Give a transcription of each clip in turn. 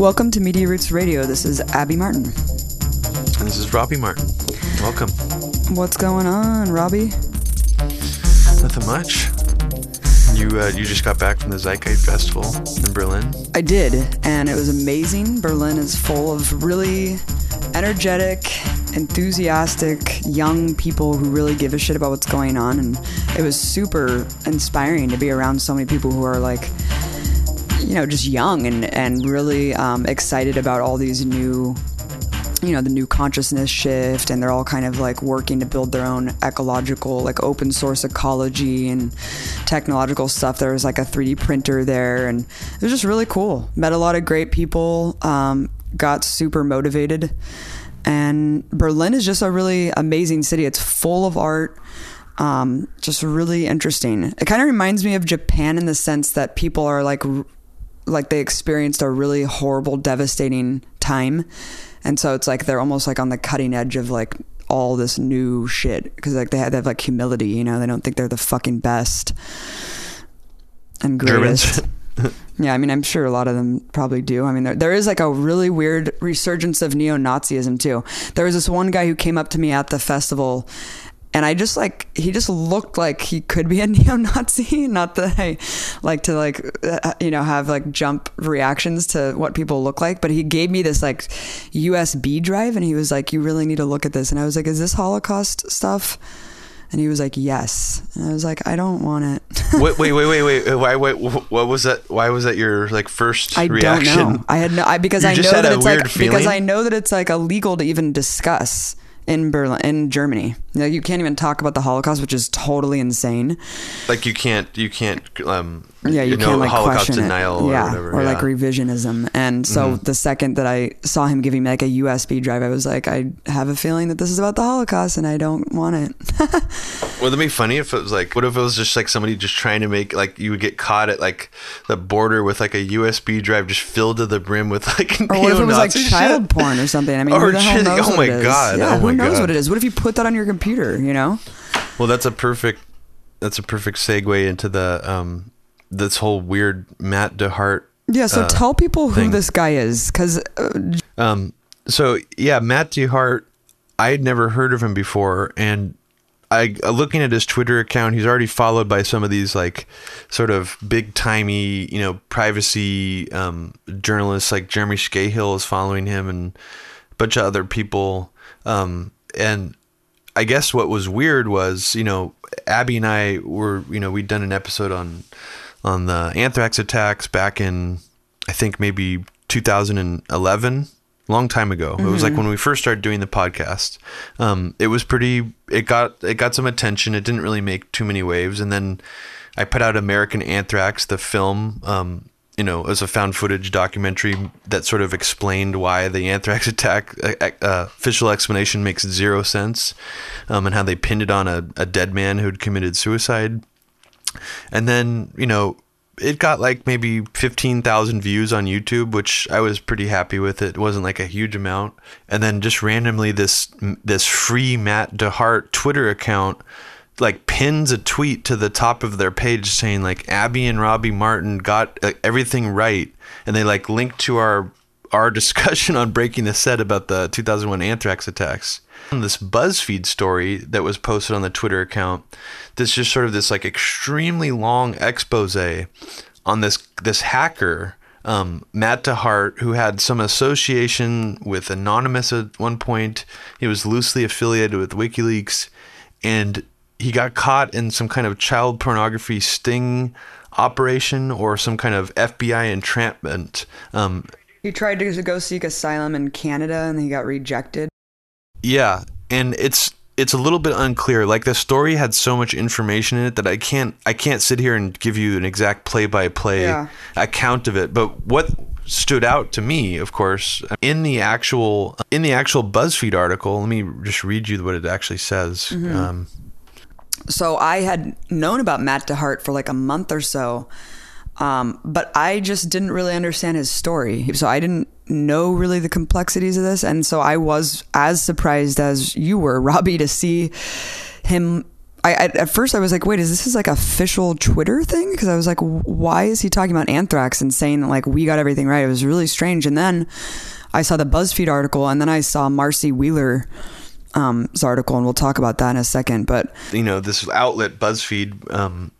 Welcome to Media Roots Radio. This is Abby Martin. And this is Robbie Martin. Welcome. What's going on, Robbie? Nothing much. You uh, you just got back from the Zeitgeist Festival in Berlin. I did, and it was amazing. Berlin is full of really energetic, enthusiastic young people who really give a shit about what's going on, and it was super inspiring to be around so many people who are like, you know, just young and and really um, excited about all these new you know the new consciousness shift and they're all kind of like working to build their own ecological like open source ecology and technological stuff. There was like a 3d printer there and it was just really cool. Met a lot of great people um, got super motivated. And berlin is just a really amazing city. It's full of art um, just really interesting. It kind of reminds me of japan in the sense that people are like like they experienced a really horrible devastating time. And so it's like they're almost like on the cutting edge of like all this new shit. Because like they have, they have like humility you know? They don't think they're the fucking best and greatest. Yeah i mean i'm sure a lot of them probably do. I mean there, there is like a really weird resurgence of neo-nazism too. There was this one guy who came up to me at the festival and I just like he just looked like he could be a neo-Nazi. Not that I like to like uh, you know have like jump reactions to what people look like, but he gave me this like USB drive, and he was like, "You really need to look at this." And I was like, "Is this Holocaust stuff?" And he was like, "Yes." And I was like, "I don't want it." wait, wait, wait, wait, wait. Why? Wait, what was that? Why was that your like first I reaction? don't know. I had no I, because You I know that it's like because? I know that it's like illegal to even discuss in Berlin in Germany. You, you can't even talk about the Holocaust, which is totally insane. Like you can't, you can't, um, yeah, you, know, can't like Holocaust question denial it. or yeah, whatever. or like yeah. Mm-hmm. revisionism. And so the second that I saw him giving me like a USB drive, I was like, I have a feeling that this is about the Holocaust, and I don't want it. Wouldn't it be funny if it was like, what if it was just like somebody just trying to make like you would get caught at like the border with like a USB drive just filled to the brim with like or what if it was like neo-Nazi child shit? porn or something? I mean, Or who the hell shit, knows oh my? God, Yeah, oh who knows God. what it is? What if you put that on your computer? You know? Well, that's a perfect that's a perfect segue into the um this whole weird Matt DeHart. Yeah. So uh, tell people who thing. this guy is, because uh, Um, so yeah, Matt DeHart. I had never heard of him before, and I uh, looking at his Twitter account, he's already followed by some of these like sort of big timey, you know, privacy um, journalists like Jeremy Scahill is following him, and a bunch of other people. Um, and I guess what was weird was, you know, Abby and I were, you know, we'd done an episode on on the anthrax attacks back in, I think maybe 2011, long time ago. It was like when we first started doing the podcast. Um, it was pretty. It got it got some attention. It didn't really make too many waves, and then I put out American Anthrax, the film. Um, you know, as a found footage documentary that sort of explained why the anthrax attack uh, uh, official explanation makes zero sense, um, and how they pinned it on a, a dead man who'd committed suicide. And then, you know, it got like maybe 15,000 views on YouTube, which I was pretty happy with. It wasn't like a huge amount. And then just randomly this this free Matt DeHart Twitter account like pins a tweet to the top of their page saying like Abby and Robbie Martin got uh, everything right and they like link to our our discussion on breaking the set about the 2001 anthrax attacks this BuzzFeed story that was posted on the Twitter account this just sort of this like extremely long expose on this this hacker um, Matt DeHart, who had some association with Anonymous at one point. He was loosely affiliated with WikiLeaks, and he got caught in some kind of child pornography sting operation or some kind of FBI entrapment. Um, he tried to go seek asylum in Canada and he got rejected. Yeah, and it's it's a little bit unclear. Like the story had so much information in it that I can't I can't sit here and give you an exact play by play account of it. But what stood out to me, of course, in the actual in the actual BuzzFeed article, let me just read you what it actually says. Um, so I had known about Matt DeHart for like a month or so, um, but I just didn't really understand his story. So I didn't know really the complexities of this, and so I was as surprised as you were, Robbie, to see him I, I at first I was like, wait, is this is like official Twitter thing? Because I was like, why is he talking about anthrax and saying that like we got everything right? It was really strange. And then I saw the BuzzFeed article, and then I saw Marcy Wheeler um, article, and we'll talk about that in a second. But you know, this outlet BuzzFeed um,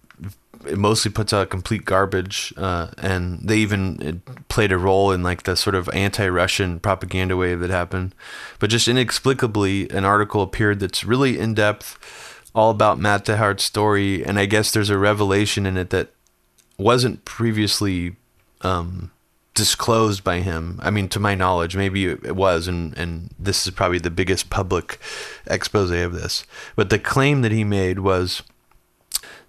it mostly puts out complete garbage, uh, and they even played a role in like the sort of anti-Russian propaganda wave that happened. But just inexplicably, an article appeared that's really in depth, all about Matt DeHart's story, and I guess there's a revelation in it that wasn't previously um, disclosed by him. I mean, to my knowledge, maybe it was, and and this is probably the biggest public expose of this. But the claim that he made was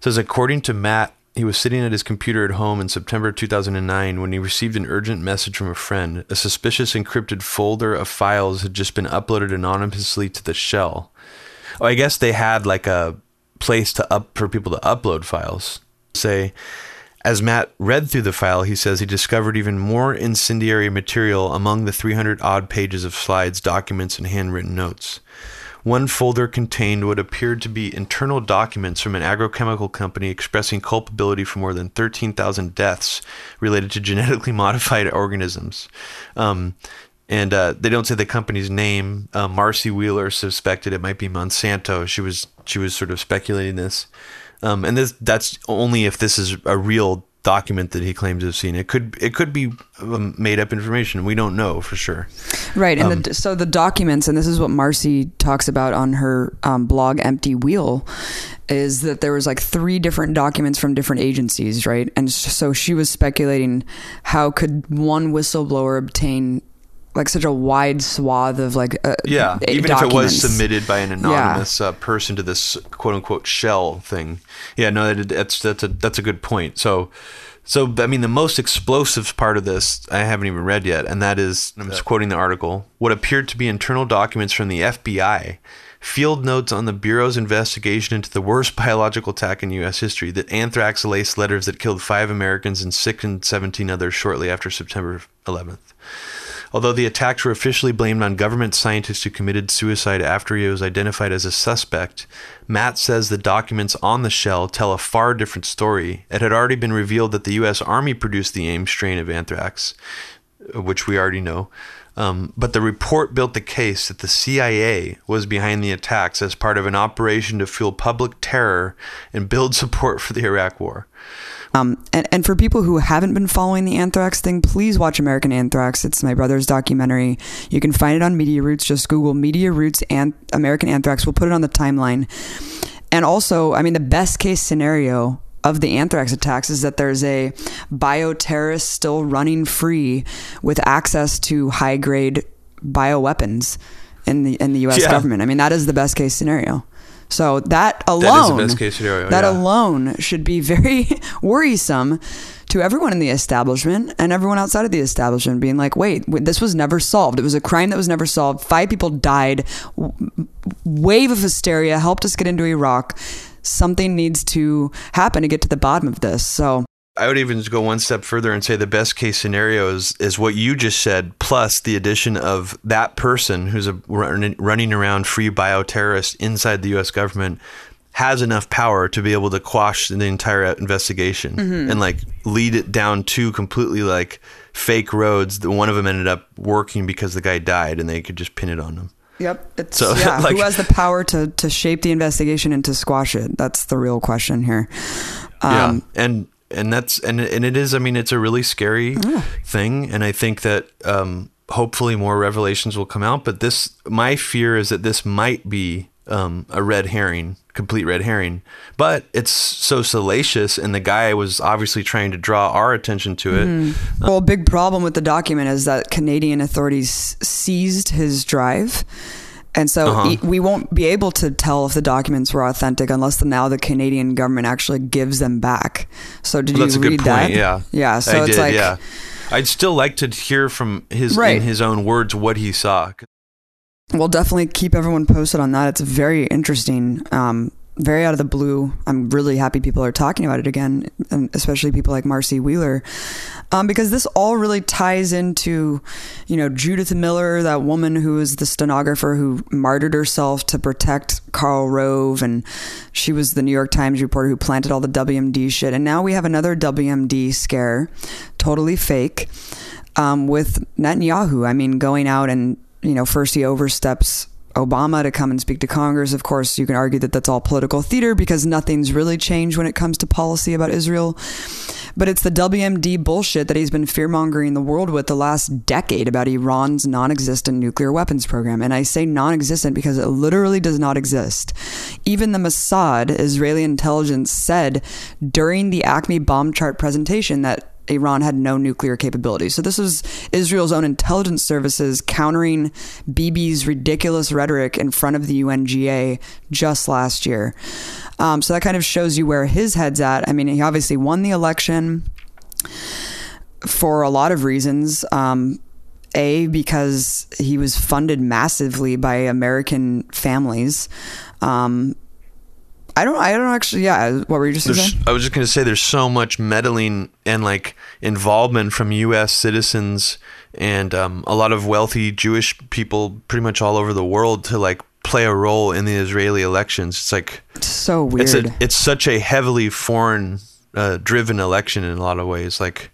says according to Matt, he was sitting at his computer at home in September 2009 when he received an urgent message from a friend. A suspicious encrypted folder of files had just been uploaded anonymously to the shell. Oh, I guess they had like a place to up for people to upload files. Say, as Matt read through the file, he says he discovered even more incendiary material among the 300 odd pages of slides, documents, and handwritten notes. One folder contained what appeared to be internal documents from an agrochemical company expressing culpability for more than 13,000 deaths related to genetically modified organisms. Um, and uh, they don't say the company's name. Uh, Marcy Wheeler suspected it might be Monsanto. She was she was sort of speculating this, um, and this that's only if this is a real document that he claims to have seen. It could it could be um, made up information. We don't know for sure. Right, and um, the, so the documents, and this is what Marcy talks about on her um, blog, Empty Wheel, is that there was like three different documents from different agencies, right? And so she was speculating how could one whistleblower obtain like such a wide swath of like uh, yeah even documents. if it was submitted by an anonymous yeah. uh, person to this quote unquote shell thing yeah no that, that's that's a that's a good point so so i mean the most explosive part of this i haven't even read yet and that is i'm just quoting the article what appeared to be internal documents from the fbi field notes on the Bureau's investigation into the worst biological attack in U.S. history, the anthrax laced letters that killed five Americans and sickened 17 others shortly after September 11th. Although the attacks were officially blamed on government scientists who committed suicide after he was identified as a suspect, Matt says the documents on the shell tell a far different story. It had already been revealed that the U.S. Army produced the Ames strain of anthrax, which we already know. Um, but the report built the case that the CIA was behind the attacks as part of an operation to fuel public terror and build support for the Iraq War. Um, and, and for people who haven't been following the anthrax thing, please watch American Anthrax. It's my brother's documentary. You can find it on Media Roots. Just Google Media Roots and American Anthrax. We'll put it on the timeline. And also, I mean, the best case scenario of the anthrax attacks is that there's a bioterrorist still running free with access to high grade bioweapons in the in the US yeah. government. I mean, that is the best case scenario. So that alone, that, scenario, that yeah. alone should be very worrisome to everyone in the establishment and everyone outside of the establishment being like, wait, this was never solved. It was a crime that was never solved. Five people died. Wave of hysteria helped us get into Iraq. Something needs to happen to get to the bottom of this. So I would even go one step further and say the best case scenario is, is what you just said, plus the addition of that person who's a running around free bioterrorist inside the U.S. government has enough power to be able to quash the entire investigation mm-hmm. and like lead it down two completely like fake roads. The one of them ended up working because the guy died, and they could just pin it on him. Yep. It's, so, yeah, like, who has the power to, to shape the investigation and to squash it? That's the real question here. Um, yeah. And and that's and and it is. I mean, it's a really scary yeah. thing, and I think that um, hopefully more revelations will come out. But this, my fear is that this might be um, a red herring, complete red herring. But it's so salacious, and the guy was obviously trying to draw our attention to it. Mm-hmm. Well, a big problem with the document is that Canadian authorities seized his drive and so uh-huh. we won't be able to tell if the documents were authentic unless the, now the Canadian government actually gives them back. So did well, you read that? Yeah. Yeah. So I it's did, like yeah. I'd still like to hear from his right. in his own words what he saw. We'll definitely keep everyone posted on that. It's very interesting. Um, very out of the blue. I'm really happy people are talking about it again, and especially people like Marcy Wheeler, um, because this all really ties into, you know, Judith Miller, that woman who was the stenographer who martyred herself to protect Karl Rove, and she was the New York Times reporter who planted all the WMD shit, and now we have another WMD scare, totally fake, um, with Netanyahu. I mean, going out and you know, first he oversteps Obama to come and speak to Congress. Of course, you can argue that that's all political theater because nothing's really changed when it comes to policy about Israel. But it's the WMD bullshit that he's been fear mongering the world with the last decade about Iran's non existent nuclear weapons program. And I say non existent because it literally does not exist. Even the Mossad, Israeli intelligence, said during the Acme bomb chart presentation that Iran had no nuclear capability. So this was Israel's own intelligence services countering Bibi's ridiculous rhetoric in front of the UNGA just last year. Um, so that kind of shows you where his head's at. I mean, he obviously won the election for a lot of reasons. Um, a because he was funded massively by American families. Um, I don't. I don't actually. Yeah. What were you just There's, saying? I was just going to say there's so much meddling and like involvement from U.S. citizens and um, a lot of wealthy Jewish people, pretty much all over the world, to like play a role in the Israeli elections. It's like so weird. it's a, it's such a heavily foreign uh, driven election in a lot of ways. Like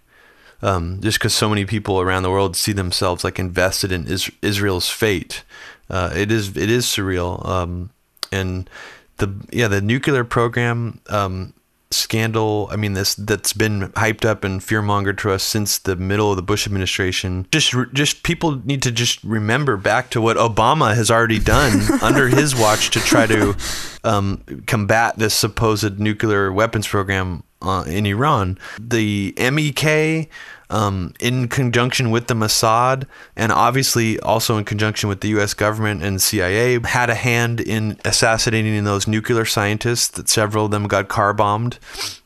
um, just because so many people around the world see themselves like invested in is- Israel's fate, uh, it is it is surreal. Um, and the yeah the nuclear program um, scandal. I mean this that's been hyped up and fear mongered to us since the middle of the Bush administration. Just just people need to just remember back to what Obama has already done under his watch to try to um, combat this supposed nuclear weapons program uh, in Iran. The MEK um, in conjunction with the Mossad, and obviously also in conjunction with the U.S. government and CIA, had a hand in assassinating those nuclear scientists. That several of them got car bombed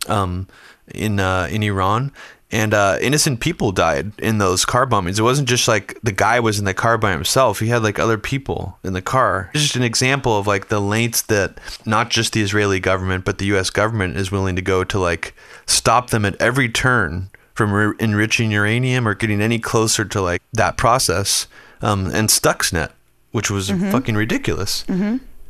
um, in uh, in Iran. And uh, innocent people died in those car bombings. It wasn't just like the guy was in the car by himself. He had like other people in the car. It's just an example of like the lengths that not just the Israeli government, but the U.S. government is willing to go to like stop them at every turn from re- enriching uranium or getting any closer to like that process. Um, and Stuxnet, which was fucking ridiculous.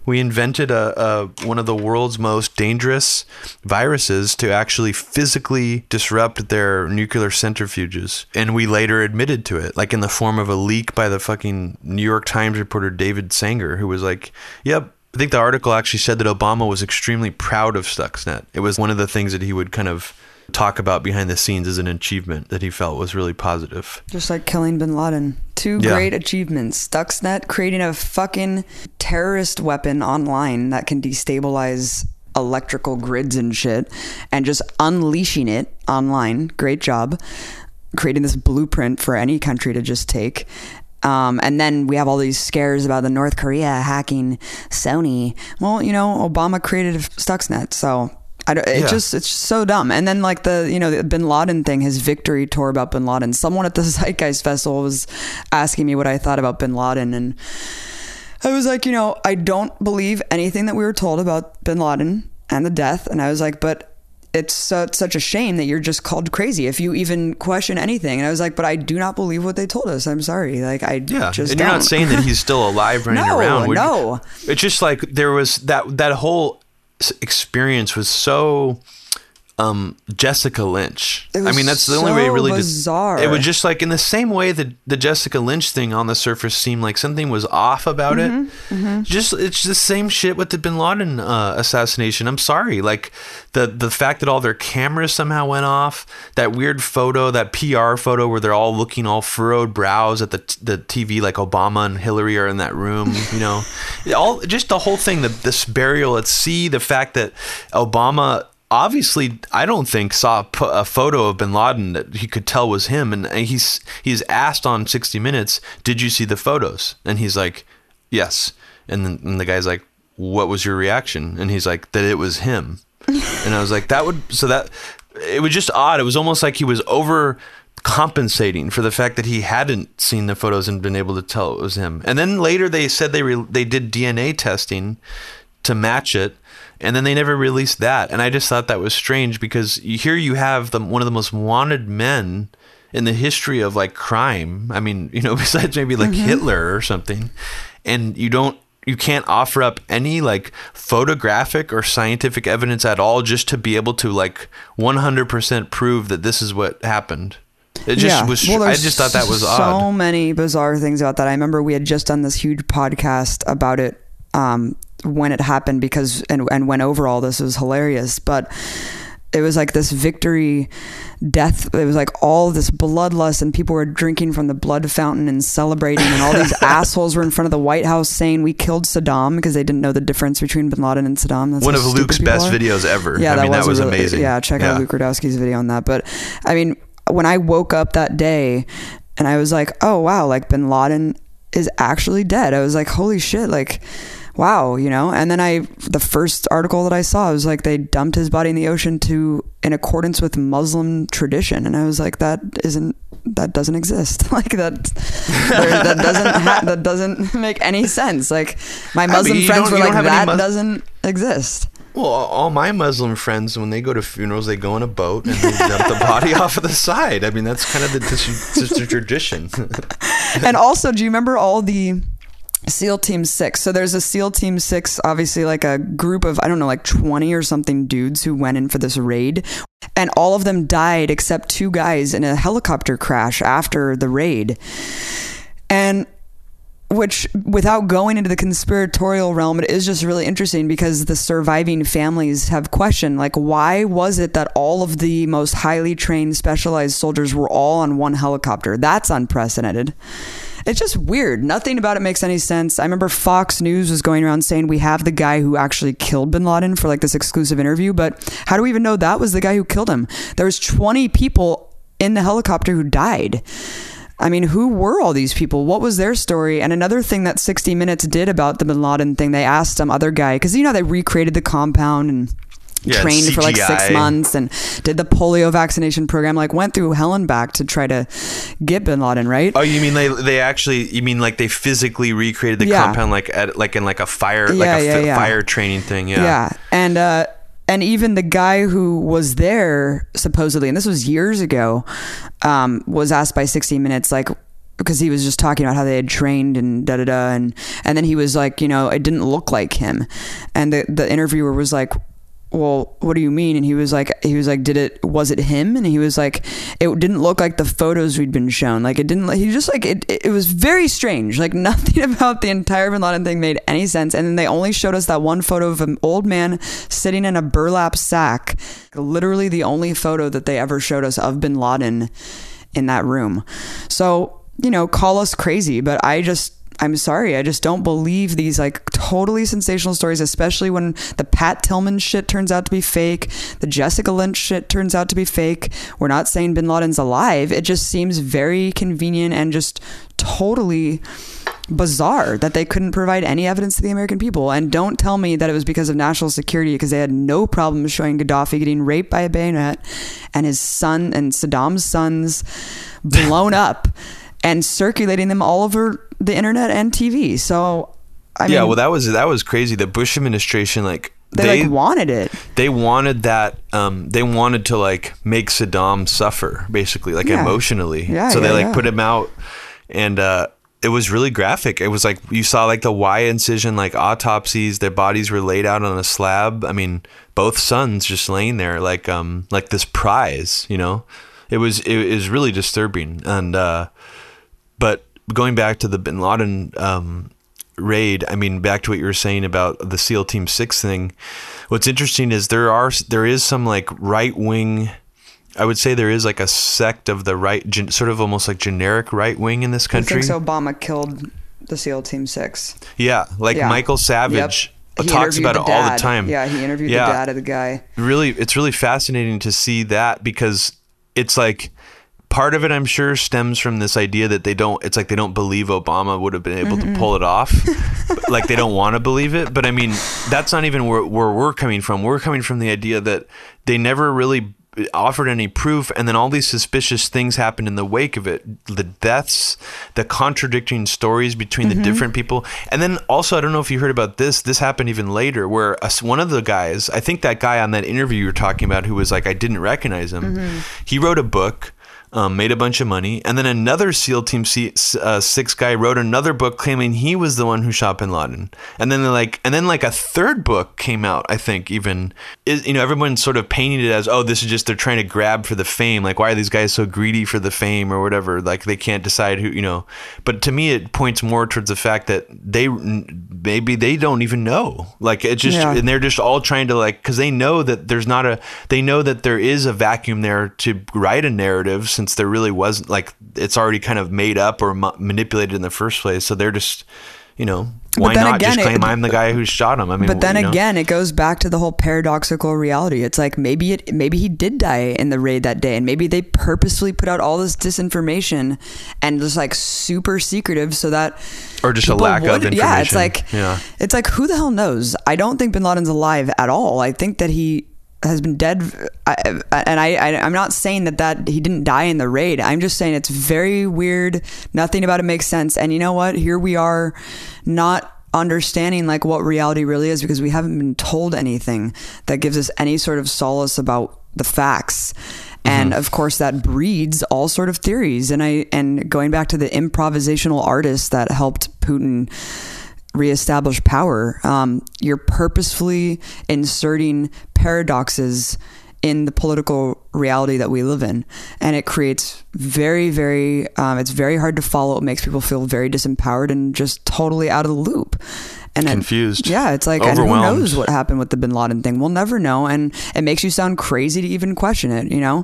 We invented a, a one of the world's most dangerous viruses to actually physically disrupt their nuclear centrifuges, and we later admitted to it, like in the form of a leak by the fucking New York Times reporter David Sanger, who was like, "Yep, I think the article actually said that Obama was extremely proud of Stuxnet. It was one of the things that he would kind of talk about behind the scenes as an achievement that he felt was really positive. Just like killing bin Laden. Two Yeah. great achievements. Stuxnet creating a fucking terrorist weapon online that can destabilize electrical grids and shit and just unleashing it online. Great job. Creating this blueprint for any country to just take. Um, and then we have all these scares about the North Korea hacking Sony. Well, you know, Obama created Stuxnet, so I don't, it Yeah. just it's so dumb. And then like the you know the Bin Laden thing, his victory tour about Bin Laden. Someone at the Zeitgeist Festival was asking me what I thought about Bin Laden, and I was like, you know, I don't believe anything that we were told about Bin Laden and the death. And I was like, but it's su- such a shame that you're just called crazy if you even question anything. And I was like, but I do not believe what they told us. I'm sorry. Like I Yeah, just and you're don't. not saying that he's still alive running No, around. We're- no. It's just like there was that that whole experience was so um Jessica Lynch. I mean, that's the only way it really bizarre. It was just like in the same way that the Jessica Lynch thing on the surface seemed like something was off about Mm-hmm, it. Just it's the same shit with the Bin Laden uh, assassination. I'm sorry, like the the fact that all their cameras somehow went off. That weird photo, that PR photo where they're all looking all furrowed brows at the t- the TV, like Obama and Hillary are in that room. You know, all just the whole thing. The this burial at sea. The fact that Obama obviously I don't think saw a photo of Bin Laden that he could tell was him, and he's he's asked on 60 Minutes, "Did you see the photos?" And he's like, "Yes." And then and the guy's like, "What was your reaction?" And he's like, "That it was him." and I was like, "That would so that it was just odd. It was almost like he was over." compensating for the fact that he hadn't seen the photos and been able to tell it was him. And then later they said they re- they did DNA testing to match it. And then they never released that. And I just thought that was strange because here you have the one of the most wanted men in the history of like crime. I mean, you know, besides maybe like Hitler or something, and you don't you can't offer up any like photographic or scientific evidence at all just to be able to like 100% prove that this is what happened. It just was. Well, I just thought that was so odd. many bizarre things about that. I remember we had just done this huge podcast about it um, when it happened because and and went over all this. It was hilarious, but it was like this victory death it was like all this bloodlust and people were drinking from the blood fountain and celebrating and all these assholes were in front of the white house saying we killed saddam because they didn't know the difference between bin laden and saddam That's One of Luke's best are. videos ever. Yeah, I that mean, was, that was really- amazing. Yeah, check Yeah. out Luke Rudkowski's video on that. But I mean, when I woke up that day and I was like, oh wow, like Bin Laden is actually dead. I was like, holy shit, like. Wow, you know, and then I, the first article that I saw was like they dumped his body in the ocean to, in accordance with Muslim tradition, and I was like, that isn't, that doesn't exist. Like that, that doesn't, ha- that doesn't make any sense. Like my mean, Muslim you friends were like, that Mus- doesn't exist. Well, all my Muslim friends, when they go to funerals, they go in a boat and they dump the body off of the side. I mean, that's kind of the, this the tradition. and also, do you remember all the SEAL Team Six? So there's a SEAL Team Six, obviously like a group of I don't know, like 20 or something dudes who went in for this raid, and all of them died except two guys in a helicopter crash after the raid, and. Which, without going into the conspiratorial realm, it is just really interesting because the surviving families have questioned, like, why was it that all of the most highly trained, specialized soldiers were all on one helicopter? That's unprecedented. It's just weird. Nothing about it makes any sense. I remember Fox News was going around saying we have the guy who actually killed bin Laden for like this exclusive interview, but how do we even know that was the guy who killed him? There was 20 people in the helicopter who died. I mean, who were all these people? What was their story? And another thing that 60 Minutes did about the bin Laden thing, they asked some other guy, because you know, they recreated the compound and Yeah, trained for like six months and did the polio vaccination program, like went through hell and back to try to get bin Laden, right? Oh, you mean they they actually? You mean like they physically recreated the Yeah. compound like at like in like a fire like a yeah, yeah. fire training thing? Yeah. Yeah. And uh and even the guy who was there supposedly, and this was years ago, um, was asked by 60 Minutes, like, because he was just talking about how they had trained and da da da, and and then he was like, you know, it didn't look like him, and the the interviewer was like, well, what do you mean? And he was like, he was like, did it, was it him? And he was like, it didn't look like the photos we'd been shown. Like it didn't, he just like, it, it was very strange. Like nothing about the entire Bin Laden thing made any sense. And then they only showed us that one photo of an old man sitting in a burlap sack. Literally the only photo that they ever showed us of Bin Laden in that room. So, you know, call us crazy, but I just, I'm sorry. I just don't believe these like totally sensational stories, especially when the Pat Tillman shit turns out to be fake, the Jessica Lynch shit turns out to be fake. We're not saying bin Laden's alive. It just seems very convenient and just totally bizarre that they couldn't provide any evidence to the American people. And don't tell me that it was because of national security because they had no problem showing Gaddafi getting raped by a bayonet and his son and Saddam's sons blown up and circulating them all over the internet and TV. So, I mean, yeah. Well, that was that was crazy. The Bush administration like they, they like wanted it. they wanted that um they wanted to like make Saddam suffer basically like Yeah. emotionally. Yeah, so they like yeah. put him out and uh it was really graphic. It was like you saw like the Y incision, like autopsies. Their bodies were laid out on a slab. I mean, both sons just laying there, like um, like this prize. You know, it was it is really disturbing. And uh, but going back to the Bin Laden um, raid, I mean, back to what you were saying about the SEAL Team Six thing. What's interesting is there are there is some like right wing. I would say there is like a sect of the right, gen, sort of almost like generic right wing in this country. thinks Obama killed the SEAL Team Six? Yeah, like Yeah. Michael Savage Yep. He talks about it all the time. Yeah, he interviewed Yeah. the dad of the guy. Really, it's really fascinating to see that because it's like part of it, I'm sure, stems from this idea that they don't. It's like they don't believe Obama would have been able Mm-hmm. to pull it off. Like they don't want to believe it. But I mean, that's not even where, where we're coming from. We're coming from the idea that they never really offered any proof and then all these suspicious things happened in the wake of it the deaths the contradicting stories between the different people and then also i don't know if you heard about this this happened even later where a, one of the guys i think that guy on that interview you were talking about who was like i didn't recognize him he wrote a book um, made a bunch of money, and then another SEAL Team uh, Six guy wrote another book claiming he was the one who shot Bin Laden, and then like, and then like a third book came out. I think even is you know everyone sort of painted it as oh this is just they're trying to grab for the fame. Like why are these guys so greedy for the fame or whatever? Like they can't decide who you know. But to me, it points more towards the fact that they maybe they don't even know. Like it's just Yeah. and they're just all trying to like because they know that there's not a they know that there is a vacuum there to write a narrative since there really wasn't like it's already kind of made up or ma- manipulated in the first place so they're just you know why not again, just it- claim i'm the guy who shot him i mean But then you know? again, it goes back to the whole paradoxical reality. It's like maybe it maybe he did die in the raid that day, and maybe they purposefully put out all this disinformation and just like super secretive so that Or just a lack of would- Yeah, it's like Yeah. it's like who the hell knows? I don't think Bin Laden's alive at all. I think that he has been dead, I, and I, I I'm not saying that that he didn't die in the raid. I'm just saying it's very weird. Nothing about it makes sense. And you know what? Here we are, not understanding like what reality really is because we haven't been told anything that gives us any sort of solace about the facts and mm-hmm. of course that breeds all sort of theories and i and going back to the improvisational artists that helped putin reestablish power um, you're purposefully inserting paradoxes in the political reality that we live in. And it creates very very um, it's very hard to follow. It makes people feel very disempowered and just totally out of the loop. And it- Confused. yeah it's like and who knows what happened with the bin laden thing? We'll never know. And it makes you sound crazy to even question it you know?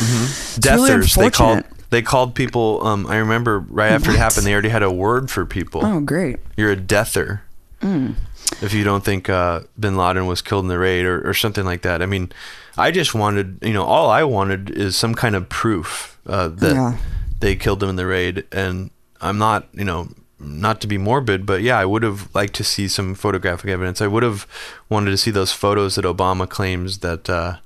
Really deathers they called unfortunate. They called people um i remember right after it happened they already had a word for people. Oh great. You're a deather. Mm. if you don't think uh, bin laden was killed in the raid or, or something like that. I mean i just wanted you know all i wanted is some kind of proof uh, that Yeah. they killed him in the raid. And i'm not you know not to be morbid but yeah i would have liked to see some photographic evidence. I would have wanted to see those photos that obama claims that uh,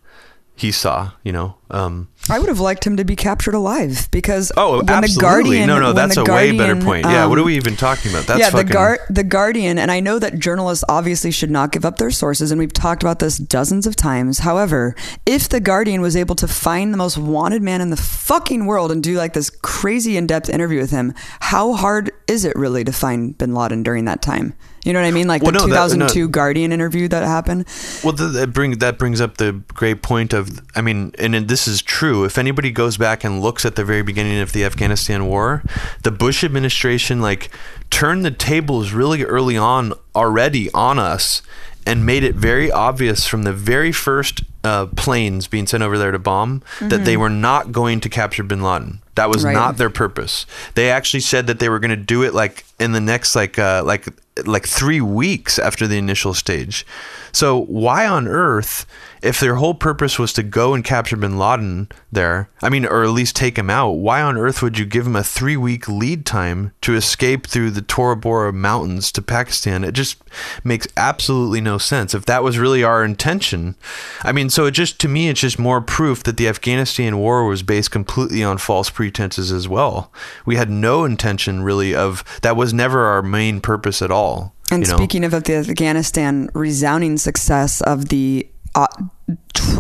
he saw you know um, I would have liked him to be captured alive because oh when absolutely the Guardian, no no that's a way better point yeah what are um, we even talking about that's yeah, fucking the Guar- the Guardian, and I know that journalists obviously should not give up their sources, and we've talked about this dozens of times. However, if the Guardian was able to find the most wanted man in the fucking world and do like this crazy in-depth interview with him, how hard is it really to find Bin Laden during that time? You know what I mean? Like Well, the no, that- no. 2002 Guardian interview that happened. Well, th- that brings that brings up the great point of, I mean, and it- this is true. If anybody goes back and looks at the very beginning of the Afghanistan war, the Bush administration like turned the tables really early on already on us and made it very obvious from the very first uh, planes being sent over there to bomb that they were not going to capture Bin Laden. That was Right. not their purpose. They actually said that they were going to do it like in the next like uh, like like three weeks after the initial stage. So why on earth, if their whole purpose was to go and capture Bin Laden there, I mean, or at least take him out, why on earth would you give him a three week lead time to escape through the Tora Bora mountains to Pakistan? It just makes absolutely no sense. If that was really our intention, I mean, so it just to me, it's just more proof that the Afghanistan war was based completely on false pretenses as well. We had no intention really of that was never our main purpose at all. And you know? speaking of the Afghanistan resounding success of the, uh,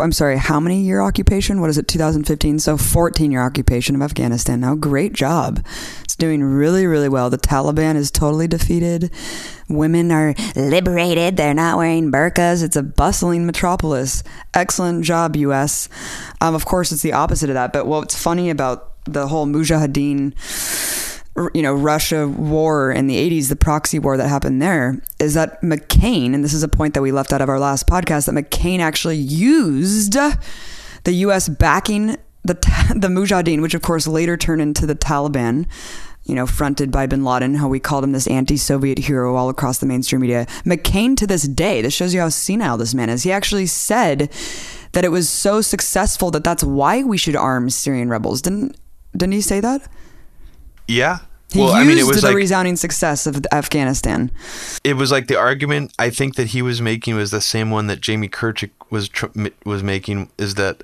I'm sorry, how many year occupation? What is it, 2015? So 14 year occupation of Afghanistan. Now, great job. It's doing really, really well. The Taliban is totally defeated. Women are liberated. They're not wearing burqas. It's a bustling metropolis. Excellent job, U.S. Um, of course, it's the opposite of that. But what's funny about the whole Mujahideen you know Russia war in the 80s the proxy war that happened there is that McCain and this is a point that we left out of our last podcast that McCain actually used the US backing the the Mujahideen which of course later turned into the Taliban you know fronted by bin Laden how we called him this anti-Soviet hero all across the mainstream media. McCain to this day this shows you how senile this man is. He actually said that it was so successful that that's why we should arm Syrian rebels. Didn't didn't he say that Yeah. he well, used I mean, it was the like resounding success of Afghanistan. it was like the argument I think that he was making was the same one that Jamie Kirchick was tr- was making is that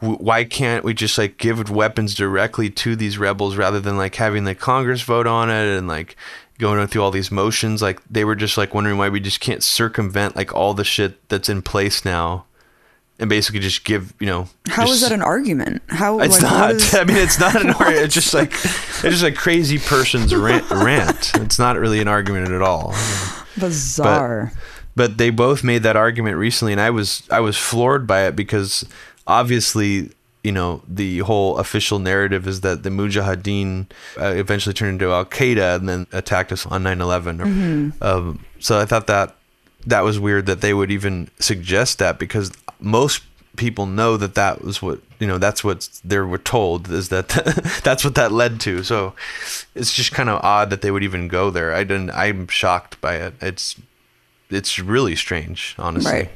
w- why can't we just like give weapons directly to these rebels rather than like having the Congress vote on it and like going through all these motions? Like they were just like wondering why we just can't circumvent like all the shit that's in place now and basically just give you know. How is just- that an argument? How It's like, not. is- I mean, it's not an argument. It's just like it's just like crazy person's rant. rant. It's not really an argument at all. bizarre. But they both made that argument recently, and I was I was floored by it because obviously you know the whole official narrative is that the Mujahideen uh, eventually turned into Al Qaeda and then attacked us on 9/11. Mm-hmm. Um, so I thought that that was weird that they would even suggest that because most people know that that was what you know that's what they were told is that that's what that led to. So it's just kind of odd that they would even go there. I didn't i'm shocked by it. It's it's really strange honestly. Right.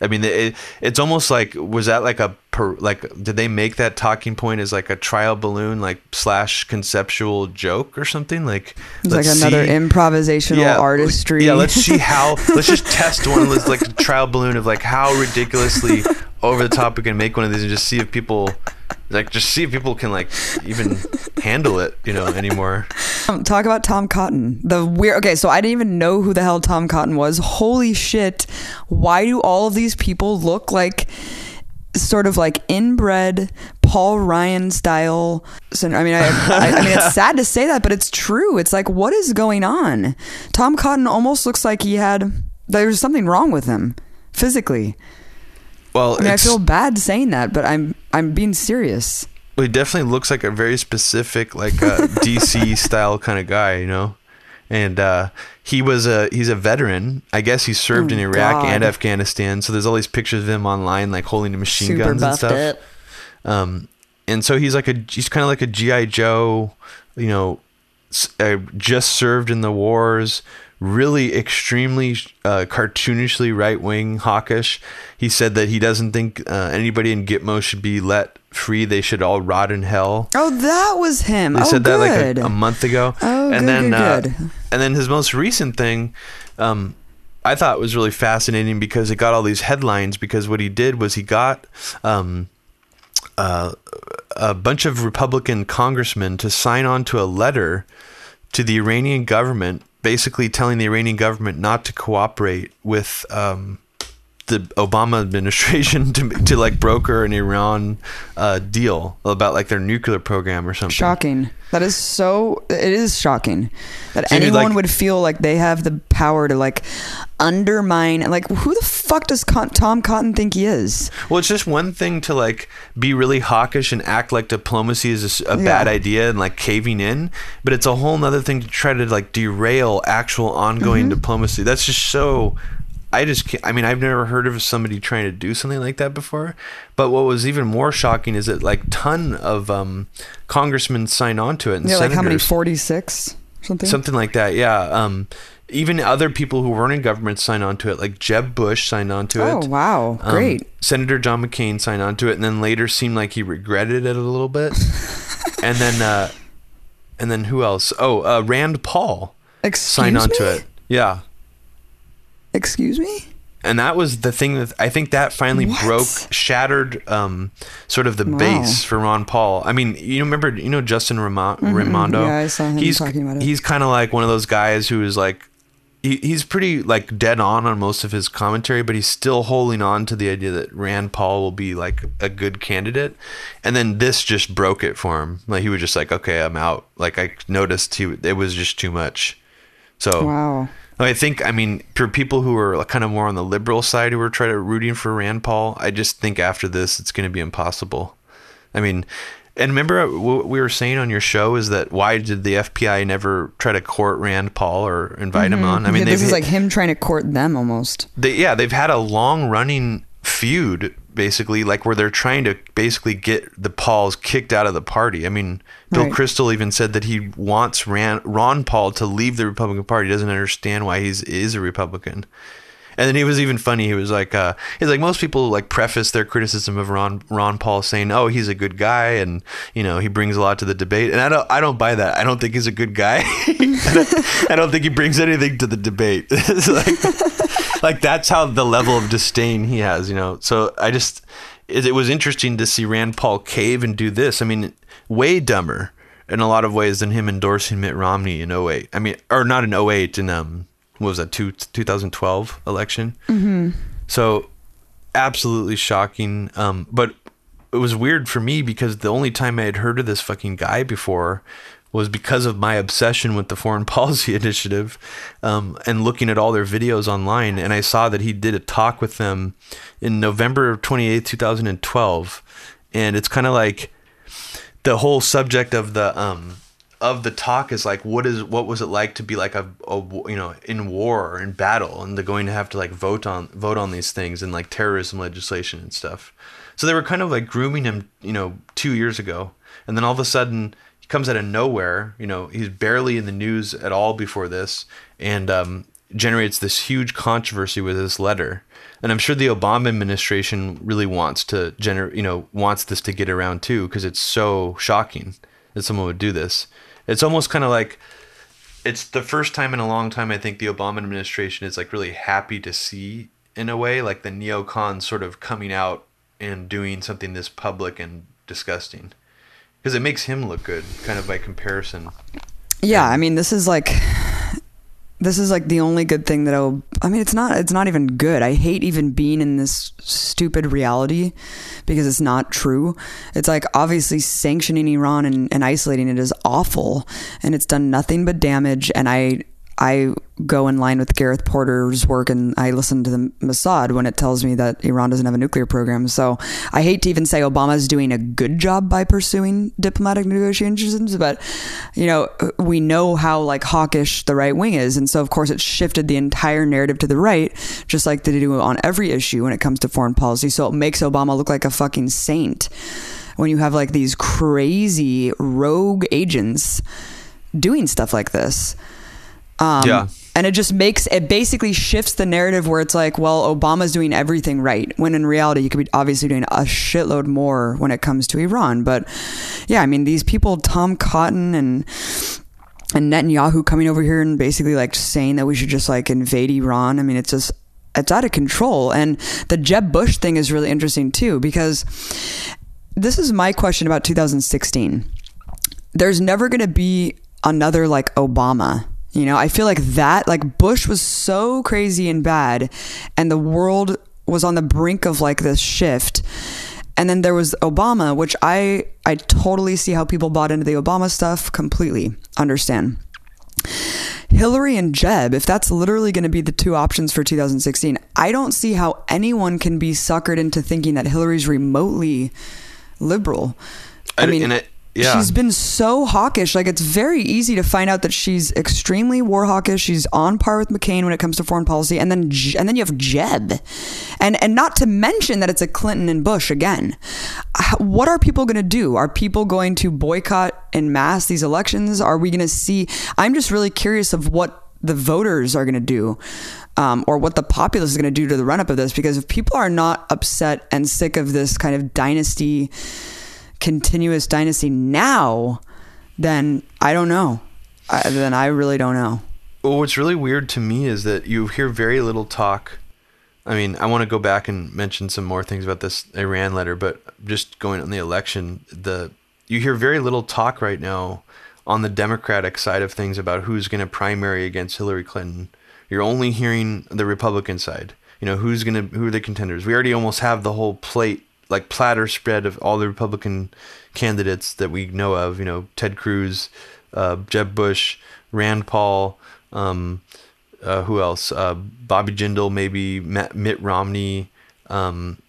I mean it, it's almost like was that like a per, like did they make that talking point as like a trial balloon like slash conceptual joke or something like It's like another see- improvisational artistry. yeah, let's see how. let's just test one of those like a trial balloon of like how ridiculously over the top we can make one of these, and just see if people like just see if people can like even handle it, you know, anymore. Um, talk about Tom Cotton. The weird. Okay, so I didn't even know who the hell Tom Cotton was. Holy shit! Why do all of these people look like sort of like inbred Paul Ryan style? So, I mean, I, I, I mean, it's sad to say that, but it's true. It's like, what is going on? Tom Cotton almost looks like he had there's something wrong with him physically. Well, I mean, I feel bad saying that, but I'm I'm being serious. well, he definitely looks like a very specific like uh, DC style kind of guy, you know. And uh, he was a he's a veteran. I guess he served Oh, in Iraq and Afghanistan. So there's all these pictures of him online, like holding the machine Super guns and stuff. up. um, and so he's like a he's kind of like a GI Joe, you know, uh, just served in the wars. Really extremely uh, cartoonishly right wing, hawkish. He said that he doesn't think uh, anybody in Gitmo should be let free. They should all rot in hell. Oh, that was him. They oh, said that like a, a month ago. Oh, and good, then good, uh, good. and then his most recent thing, um, I thought was really fascinating because it got all these headlines. Because what he did was he got um, uh, a bunch of Republican congressmen to sign on to a letter to the Iranian government, basically telling the Iranian government not to cooperate with. Um, the Obama administration to to like broker an Iran uh, deal about like their nuclear program or something. Shocking. That is so. It is shocking that So, anyone like- would feel like they have the power to like undermine. Like, who the fuck does Con- Tom Cotton think he is? Well, it's just one thing to like be really hawkish and act like diplomacy is a Yeah. bad idea and like caving in, but it's a whole nother thing to try to like derail actual ongoing Mm-hmm. diplomacy. That's just so. I just can't, I mean I've never heard of somebody trying to do something like that before. But what was even more shocking is that like ton of um, congressmen signed on to it and Yeah, like how many? Forty six. Something. Something like that, yeah. Um, even other people who weren't in government signed on to it, like Jeb Bush signed on to Oh it. Oh wow! Um, Great. Senator John McCain signed on to it, and then later seemed like he regretted it a little bit. and then, uh, and then who else? Oh, uh, Rand Paul Excuse signed on me. to it. Yeah, Excuse me. and that was the thing that I think that finally What? broke, shattered, um, sort of the Wow. base for Ron Paul. I mean, you remember, you know, Justin Ramo- Raimondo. Mm-hmm. Yeah, I saw him he's talking about it. he's kind of like one of those guys who is like. He, he's pretty like dead on on most of his commentary, but he's still holding on to the idea that Rand Paul will be like a good candidate. And then this just broke it for him. Like he was just like, okay, I'm out. Like I noticed he it was just too much. So Wow. I think, I mean, for people who are kind of more on the liberal side who are trying to rooting for Rand Paul, I just think after this, it's going to be impossible. I mean, and remember what we were saying on your show is that why did the FPI never try to court Rand Paul or invite him on? I mean, Mm-hmm. Yeah, this is like him trying to court them almost. they, yeah, they've had a long running feud basically like where they're trying to basically get the Pauls kicked out of the party. I mean, Bill Right. Kristol even said that he wants Ran, Ron Paul to leave the Republican Party. He doesn't understand why he's is a Republican. And then he was even funny. He was like, uh, he's like most people like preface their criticism of Ron Ron Paul saying, "Oh, he's a good guy, and you know he brings a lot to the debate." And I don't I don't buy that. I don't think he's a good guy. I, don't, think he brings anything to the debate. Like, like that's how the level of disdain he has, you know. So I just it, it was interesting to see Rand Paul cave and do this. I mean, way dumber in a lot of ways than him endorsing Mitt Romney in 08. I mean, or not in 08 in um what was that two, 2012 election. Mm-hmm. So absolutely shocking. Um, but it was weird for me because the only time I had heard of this fucking guy before was because of my obsession with the Foreign Policy Initiative um, and looking at all their videos online. And I saw that he did a talk with them in November of 28, 2012. And it's kind of like the whole subject of the um, of the talk is like what is what was it like to be like a, a you know in war or in battle and they're going to have to like vote on vote on these things and like terrorism legislation and stuff so they were kind of like grooming him you know two years ago and then all of a sudden he comes out of nowhere you know he's barely in the news at all before this and um, generates this huge controversy with this letter and I'm sure the Obama administration really wants to generate, you know, wants this to get around too, because it's so shocking that someone would do this. It's almost kind of like it's the first time in a long time I think the Obama administration is like really happy to see in a way like the neocons sort of coming out and doing something this public and disgusting because it makes him look good kind of by comparison. Yeah, I mean this is like this is like the only good thing that I'll I mean it's not it's not even good. I hate even being in this stupid reality because it's not true. It's like obviously sanctioning Iran and, and isolating it is awful and it's done nothing but damage and I I go in line with Gareth Porter's work and I listen to the Mossad when it tells me that Iran doesn't have a nuclear program. So I hate to even say Obama's doing a good job by pursuing diplomatic negotiations, but you know, we know how like hawkish the right wing is. And so of course it shifted the entire narrative to the right, just like they do on every issue when it comes to foreign policy. So it makes Obama look like a fucking saint when you have like these crazy rogue agents doing stuff like this. Um, Yeah. And it just makes it basically shifts the narrative where it's like, well, Obama's doing everything right, when in reality, you could be obviously doing a shitload more when it comes to Iran. But yeah, I mean, these people, Tom Cotton and and Netanyahu coming over here and basically like saying that we should just like invade Iran. I mean, it's just it's out of control. And the Jeb Bush thing is really interesting too because this is my question about 2016. There's never going to be another like Obama. You know, I feel like that, like Bush was so crazy and bad, and the world was on the brink of like this shift. And then there was Obama, which I I totally see how people bought into the Obama stuff completely. Understand. Hillary and Jeb, if that's literally going to be the two options for 2016, I don't see how anyone can be suckered into thinking that Hillary's remotely liberal. I, I- mean, and it- yeah. she's been so hawkish. Like, it's very easy to find out that she's extremely war hawkish. She's on par with McCain when it comes to foreign policy, and then and then you have Jeb, and and not to mention that it's a Clinton and Bush again. What are people going to do? Are people going to boycott in mass these elections? Are we going to see? I'm just really curious of what the voters are going to do. Um, or what the populace is going to do to the run up of this, because if people are not upset and sick of this kind of dynasty, continuous dynasty now, then I don't know. I, then I really don't know. Well, what's really weird to me is that you hear very little talk. I mean, I want to go back and mention some more things about this Iran letter, but just going on the election, the you hear very little talk right now on the Democratic side of things about who's going to primary against Hillary Clinton. You're only hearing the Republican side. You know, who's going to who are the contenders? We already almost have the whole plate like platter spread of all the Republican candidates that we know of. You know, Ted Cruz, uh, Jeb Bush, Rand Paul, um, uh, who else? Uh, Bobby Jindal, maybe Matt, Mitt Romney. Um,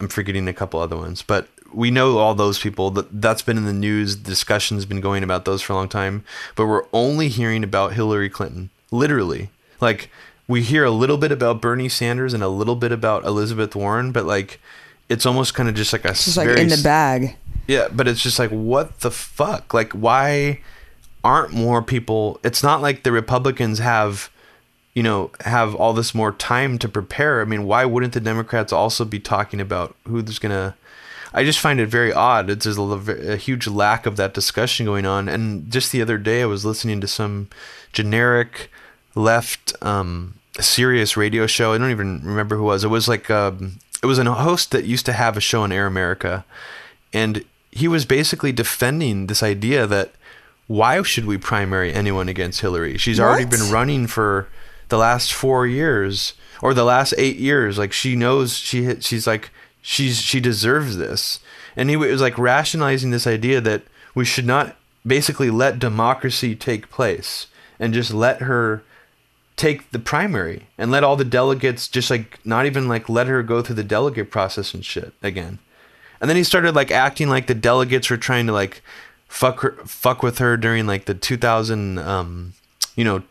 I'm forgetting a couple other ones, but we know all those people. That that's been in the news. Discussion's been going about those for a long time, but we're only hearing about Hillary Clinton. Literally, like we hear a little bit about Bernie Sanders and a little bit about Elizabeth Warren, but like it's almost kind of just like a Just like in the bag. yeah, but it's just like what the fuck? Like why aren't more people it's not like the Republicans have you know have all this more time to prepare. I mean, why wouldn't the Democrats also be talking about who's going to I just find it very odd. It's just a, a huge lack of that discussion going on. And just the other day, I was listening to some generic left um, Sirius radio show. I don't even remember who it was. It was like um, it was a host that used to have a show on Air America, and he was basically defending this idea that why should we primary anyone against Hillary? She's already been running for the last four years or the last eight years. Like she knows she she's like she's she deserves this, and he was like rationalizing this idea that we should not basically let democracy take place and just let her take the primary and let all the delegates just like not even like let her go through the delegate process and shit again. And then he started like acting like the delegates were trying to like fuck her, fuck with her during like the 2000 um you know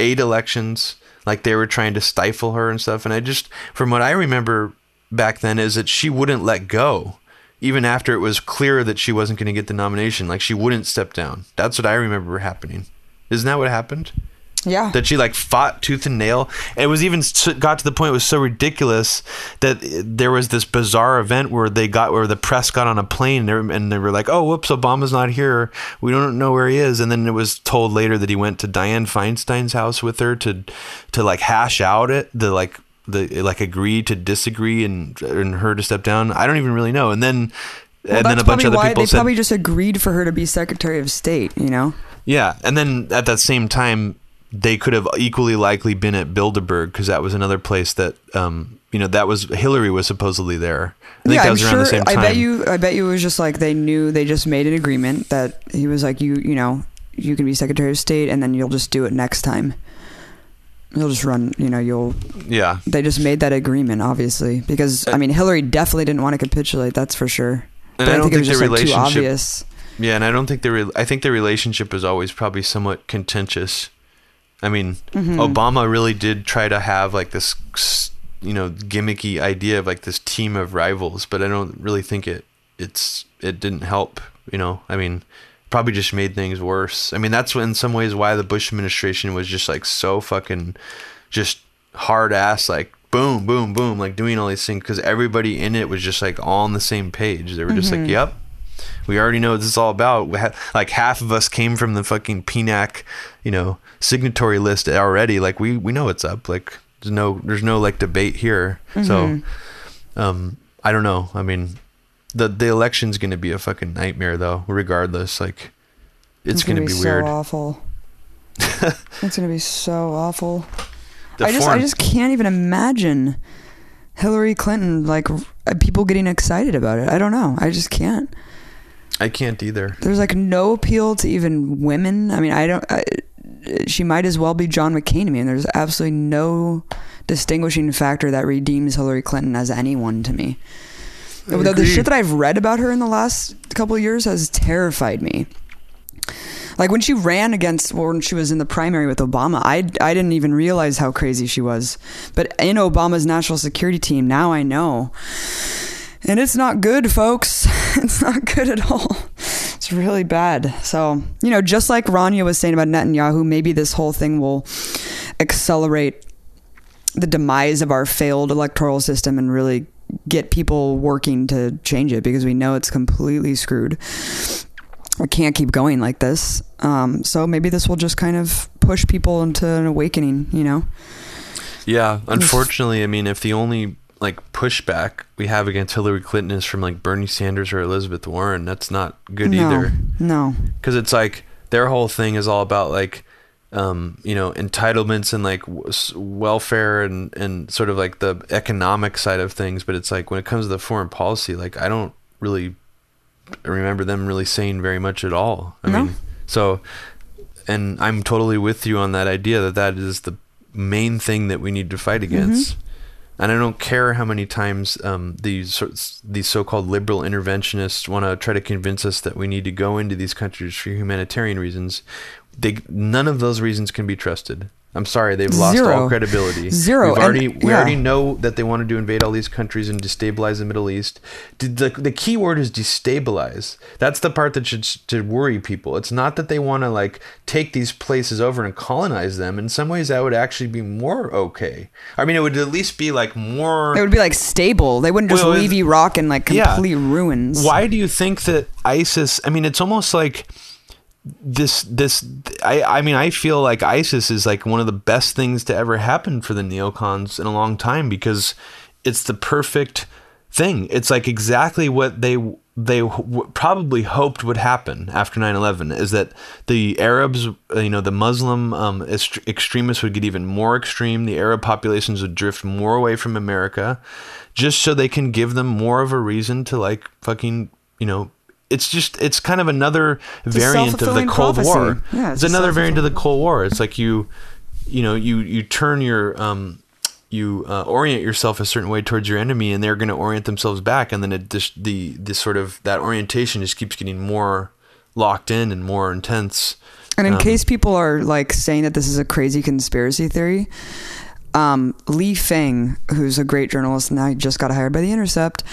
8 elections like they were trying to stifle her and stuff and I just from what I remember back then is that she wouldn't let go even after it was clear that she wasn't going to get the nomination like she wouldn't step down. That's what I remember happening. Isn't that what happened? Yeah. that she like fought tooth and nail. It was even got to the point it was so ridiculous that there was this bizarre event where they got where the press got on a plane and they were, and they were like, "Oh, whoops, Obama's not here. We don't know where he is." And then it was told later that he went to Dianne Feinstein's house with her to to like hash out it, the like the like agree to disagree and and her to step down. I don't even really know. And then Well, and then a bunch of other why people they said probably just agreed for her to be Secretary of State. You know. Yeah, and then at that same time, they could have equally likely been at Bilderberg because that was another place that, um, you know, that was Hillary was supposedly there. I think yeah, that I'm around sure. the same I bet you. I bet you it was just like they knew. They just made an agreement that he was like, you, you know, you can be Secretary of State, and then you'll just do it next time. You'll just run. You know, you'll. Yeah, They just made that agreement, obviously, because I mean, Hillary definitely didn't want to capitulate. That's for sure. and but I, I, don't think it was think just like too relationship. obvious. Yeah, and I don't think the. Re- I think the relationship is always probably somewhat contentious. I mean, Mhm. Obama really did try to have like this, you know, gimmicky idea of like this team of rivals, but I don't really think it. It's it didn't help. You know, I mean, probably just made things worse. I mean, that's in some ways why the Bush administration was just like so fucking, just hard ass like boom, boom, boom, like doing all these things because everybody in it was just like all on the same page. They were just like, yep, we already know what this is all about. We ha- like half of us came from the fucking PNAC, you know, signatory list already. Like we we know what's up. Like there's no there's no like debate here. So, um, I don't know. I mean, the the election's gonna be a fucking nightmare though. Regardless, like it's, gonna, be, so weird. awful. it's gonna be so awful. The I just, I just can't even imagine Hillary Clinton like people getting excited about it. I don't know. I just can't. I can't either. There's like no appeal to even women. I mean, I don't. I, she might as well be John McCain to me, and there's absolutely no distinguishing factor that redeems Hillary Clinton as anyone to me. I Though the shit that I've read about her in the last couple of years has terrified me. Like when she ran against, or when she was in the primary with Obama, I, I didn't even realize how crazy she was. But in Obama's national security team, now I know. And it's not good, folks. It's not good at all. It's really bad. So, you know, just like Rania was saying about Netanyahu, maybe this whole thing will accelerate the demise of our failed electoral system and really get people working to change it because we know it's completely screwed. We can't keep going like this. Um, so maybe this will just kind of push people into an awakening, you know? Yeah, unfortunately, I mean, if the only like pushback we have against Hillary Clinton is from like Bernie Sanders or Elizabeth Warren, that's not good no, either. No. Because it's like their whole thing is all about like, um, you know, entitlements and like w- welfare and and sort of like the economic side of things. But it's like when it comes to the foreign policy, like I don't really remember them really saying very much at all. I No. mean, so, and I'm totally with you on that idea that that is the main thing that we need to fight against. And I don't care how many times um, these these so-called liberal interventionists want to try to convince us that we need to go into these countries for humanitarian reasons. They none of those reasons can be trusted. I'm sorry, they've lost Zero. all credibility. Zero, We've and- already we already know that they want to invade all these countries and destabilize the Middle East. The, the, the key word is destabilize. That's the part that should should worry people. It's not that they want to like take these places over and colonize them. In some ways, that would actually be more okay. I mean, it would at least be like more. It would be like stable. They wouldn't just Well, leave Iraq in like Yeah. complete ruins. Why do you think that ISIS? I mean, it's almost like this. This. I. I mean, I feel like ISIS is like one of the best things to ever happen for the neocons in a long time because it's the perfect thing. It's like exactly what they they w- probably hoped would happen after 9/11 is that the Arabs, you know, the Muslim um, est- extremists would get even more extreme. The Arab populations would drift more away from America, just so they can give them more of a reason to like fucking, you know. It's just it's kind of another a variant of the Cold prophecy. War. Yeah, it's it's another variant of the Cold War. It's like you, you know, you you turn your um, you uh, orient yourself a certain way towards your enemy, and they're going to orient themselves back, and then it just the this sort of that orientation just keeps getting more locked in and more intense. And in Um, case people are like saying that this is a crazy conspiracy theory, um, Lee Fang, who's a great journalist now, he just got hired by The Intercept.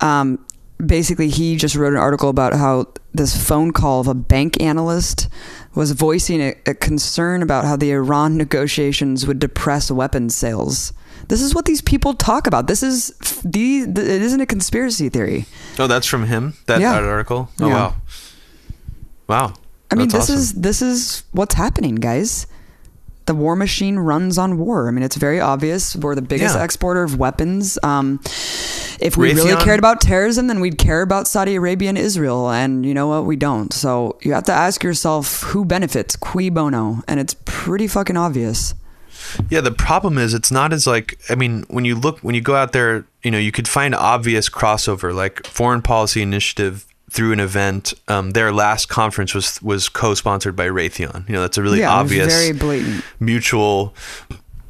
Um, basically, he just wrote an article about how this phone call of a bank analyst was voicing a, a concern about how the Iran negotiations would depress weapons sales. This is what these people talk about. This is the. It isn't a conspiracy theory. Oh, that's from him. That, Yeah. article. Oh Yeah. wow, wow. I mean, That's this awesome. is this is what's happening, guys. The war machine runs on war. I mean, it's very obvious. We're the biggest Yeah. exporter of weapons. Um, if we really cared about terrorism, then we'd care about Saudi Arabia and Israel. And you know what? We don't. So you have to ask yourself who benefits, cui bono, and it's pretty fucking obvious. Yeah, the problem is it's not as like I mean, when you look when you go out there, you know, you could find obvious crossover like Foreign Policy Initiative through an event. Um, their last conference was was co-sponsored by Raytheon. You know, that's a really yeah, obvious very blatant. mutual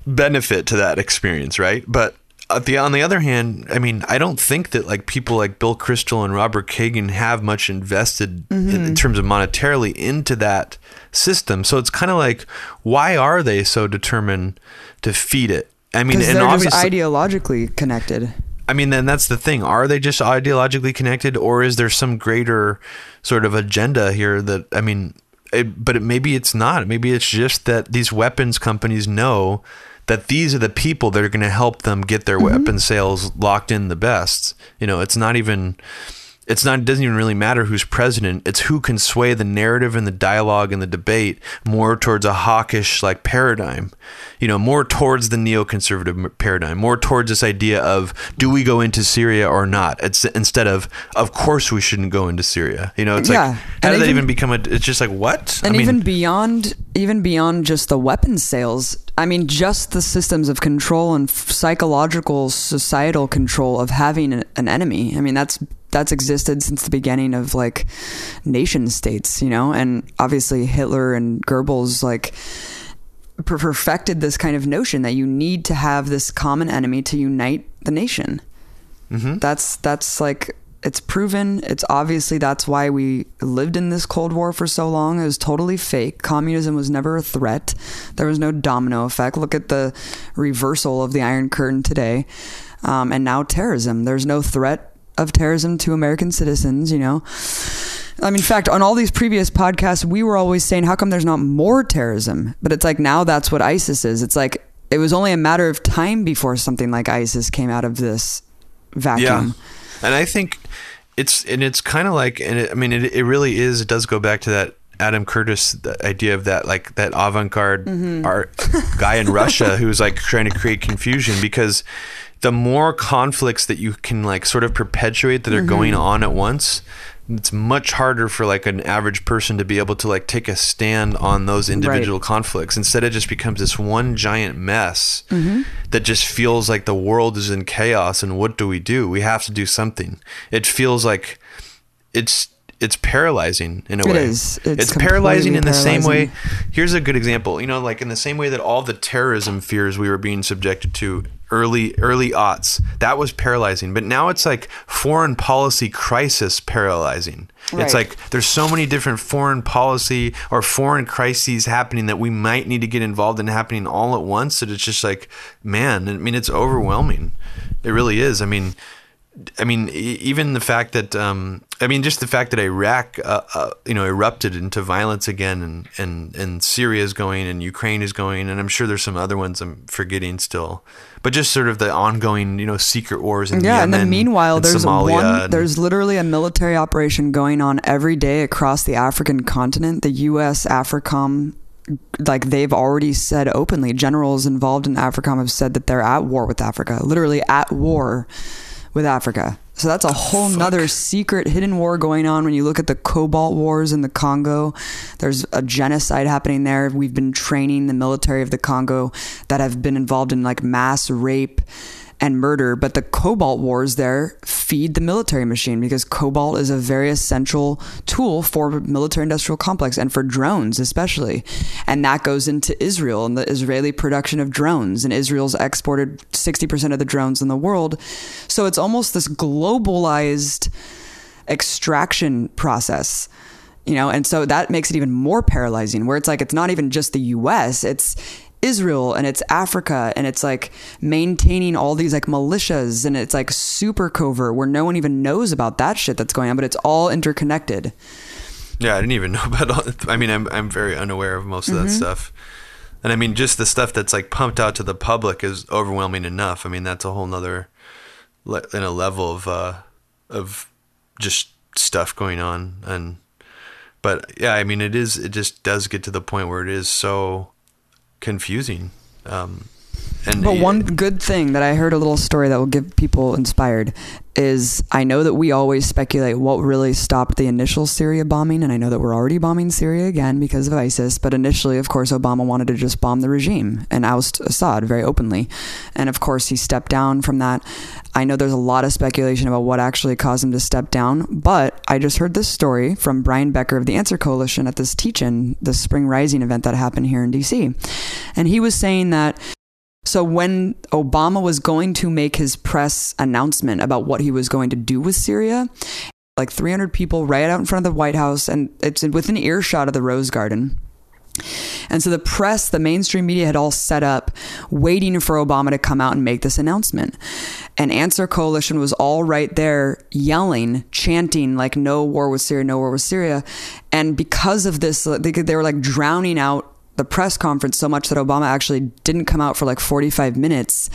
benefit to that experience, right? But at the on the other hand, I mean, I don't think that like people like Bill Kristol and Robert Kagan have much invested in, Mm-hmm. in terms of monetarily into that system. So it's kind of like, why are they so determined to feed it? I mean, and obviously, ideologically connected. I mean, then that's the thing. Are they just ideologically connected, or is there some greater sort of agenda here that I mean, it, but it, maybe it's not. Maybe it's just that these weapons companies know that these are the people that are going to help them get their mm-hmm. weapon sales locked in the best. You know, it's not even. It's not. It doesn't even really matter who's president. It's who can sway the narrative and the dialogue and the debate more towards a hawkish like paradigm. You know, more towards the neoconservative paradigm, more towards this idea of do we go into Syria or not? It's instead of of course we shouldn't go into Syria. You know, it's Yeah. like how And did that even- even become a? It's just like what? and I mean, even beyond even beyond just the weapons sales i mean just the systems of control and psychological societal control of having an enemy i mean that's that's existed since the beginning of like nation states you know? And obviously hitler and goebbels like perfected this kind of notion that you need to have this common enemy to unite the nation. Mhm. that's that's like it's proven. It's obviously that's why we lived in this cold war for so long. It was totally fake. Communism was never a threat. There was no domino effect. Look at the reversal of the iron curtain today. Um, and now terrorism. There's no threat of terrorism to american citizens you know I mean, in fact, on all these previous podcasts, we were always saying, how come there's not more terrorism? But it's like now that's what ISIS is. It's like it was only a matter of time before something like ISIS came out of this vacuum. And I think it's and it's kind of like and it, I mean it, it really is it does go back to that Adam Curtis the idea of that like that avant-garde Mm-hmm. art guy in Russia who's like trying to create confusion because the more conflicts that you can like sort of perpetuate that are Mm-hmm. going on at once it's much harder for like an average person to be able to like take a stand on those individual conflicts. Instead it just becomes this one giant mess Mm-hmm. that just feels like the world is in chaos and what do we do? We have to do something. It feels like it's it's paralyzing in a It way. is. It's paralyzing in the same way. here's a good example. You know like in the same way that all the terrorism fears we were being subjected to early early aughts. That was paralyzing. But now it's like foreign policy crisis paralyzing. Right. it's like there's so many different foreign policy or foreign crises happening that we might need to get involved in happening all at once. That it's just like man i mean it's overwhelming. It really is. I mean I mean, even the fact that um, I mean, just the fact that Iraq, uh, uh, you know, erupted into violence again, and and and Syria is going, and Ukraine is going, and I'm sure there's some other ones I'm forgetting still, but just sort of the ongoing, you know, secret wars in Yeah, Yemen, and then meanwhile, and there's Somalia, one. and- There's literally a military operation going on every day across the African continent. The U.S. AFRICOM like they've already said openly, generals involved in AFRICOM have said that they're at war with Africa, literally at war with Africa. So that's a whole nother secret hidden war going on. When you look at the cobalt wars in the Congo, there's a genocide happening there. We've been training the military of the Congo that have been involved in like mass rape and murder, but the cobalt wars there feed the military machine because cobalt is a very essential tool for military industrial complex and for drones especially. And that goes into Israel and the Israeli production of drones and Israel's exported 60% of the drones in the world. So it's almost this globalized extraction process you know and so that makes it even more paralyzing where it's like it's not even just the US it's Israel and it's Africa and it's like maintaining all these like militias and it's like super covert where no one even knows about that shit that's going on, but it's all interconnected. Yeah, I didn't even know about all. I mean, I'm I'm very unaware of most of that mm-hmm. stuff, and I mean, just the stuff that's like pumped out to the public is overwhelming enough. I mean, that's a whole nother, in a level of uh, of just stuff going on, and but yeah, I mean, it is. It just does get to the point where it is so confusing. Um, and but one good thing that I heard a little story that will give people inspired is I know that we always speculate what really stopped the initial Syria bombing, and I know that we're already bombing Syria again because of ISIS. But initially, of course, Obama wanted to just bomb the regime and oust Assad very openly, and of course, he stepped down from that. I know there's a lot of speculation about what actually caused him to step down, but I just heard this story from Brian Becker of the Answer Coalition at this teach-in, the Spring Rising event that happened here in DC, and he was saying that so when Obama was going to make his press announcement about what he was going to do with Syria, like 300 people right out in front of the White House, and it's within earshot of the Rose Garden. And so the press, the mainstream media had all set up waiting for Obama to come out and make this announcement. And Answer Coalition was all right there yelling, chanting, like, no war with Syria, no war with Syria. And because of this, they, they were like drowning out the press conference so much that Obama actually didn't come out for like 45 minutes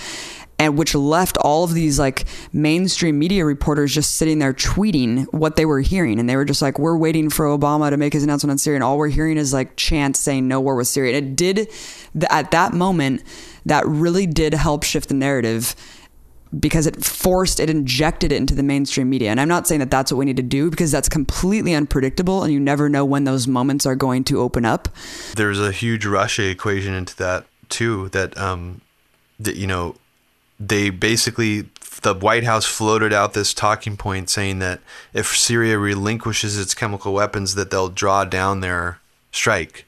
and which left all of these like mainstream media reporters just sitting there tweeting what they were hearing. And they were just like we're waiting for Obama to make his announcement on Syria and all we're hearing is like chants saying no war with Syria. And it did at that moment that really did help shift the narrative because it forced it injected it into the mainstream media. And i'm not saying that that's what we need to do because that's completely unpredictable and you never know when those moments are going to open up. There's a huge russia equation into that too that um that you know they basically the white house floated out this talking point saying that if syria relinquishes its chemical weapons that they'll draw down their strike.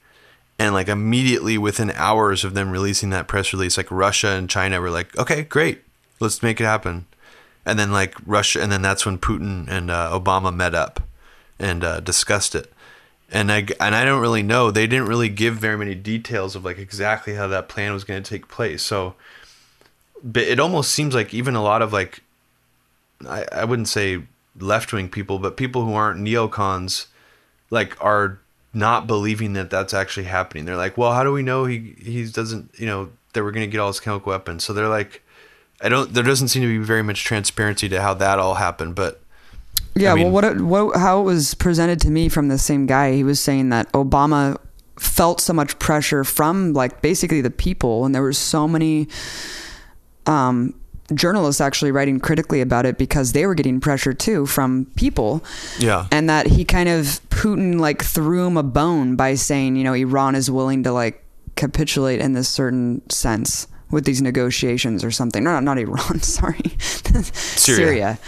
And like immediately within hours of them releasing that press release like russia and china were like okay great let's make it happen. And then like Russia, and then that's when Putin and uh, Obama met up and uh, discussed it. And I and I don't really know. They didn't really give very many details of like exactly how that plan was going to take place. So, but it almost seems like even a lot of like, I, I wouldn't say left wing people, but people who aren't neocons, like are not believing that that's actually happening. They're like, well, how do we know he he doesn't you know that we're going to get all his chemical weapons? So they're like I don't. There doesn't seem to be very much transparency to how that all happened, but. Yeah, I mean, well, what, it, what how it was presented to me from the same guy, he was saying that Obama felt so much pressure from like basically the people, and there were so many um, journalists actually writing critically about it because they were getting pressure too from people. Yeah. And that he kind of Putin like threw him a bone by saying, you know, Iran is willing to like capitulate in this certain sense with these negotiations or something. No, not Iran. Sorry, Syria. Syria.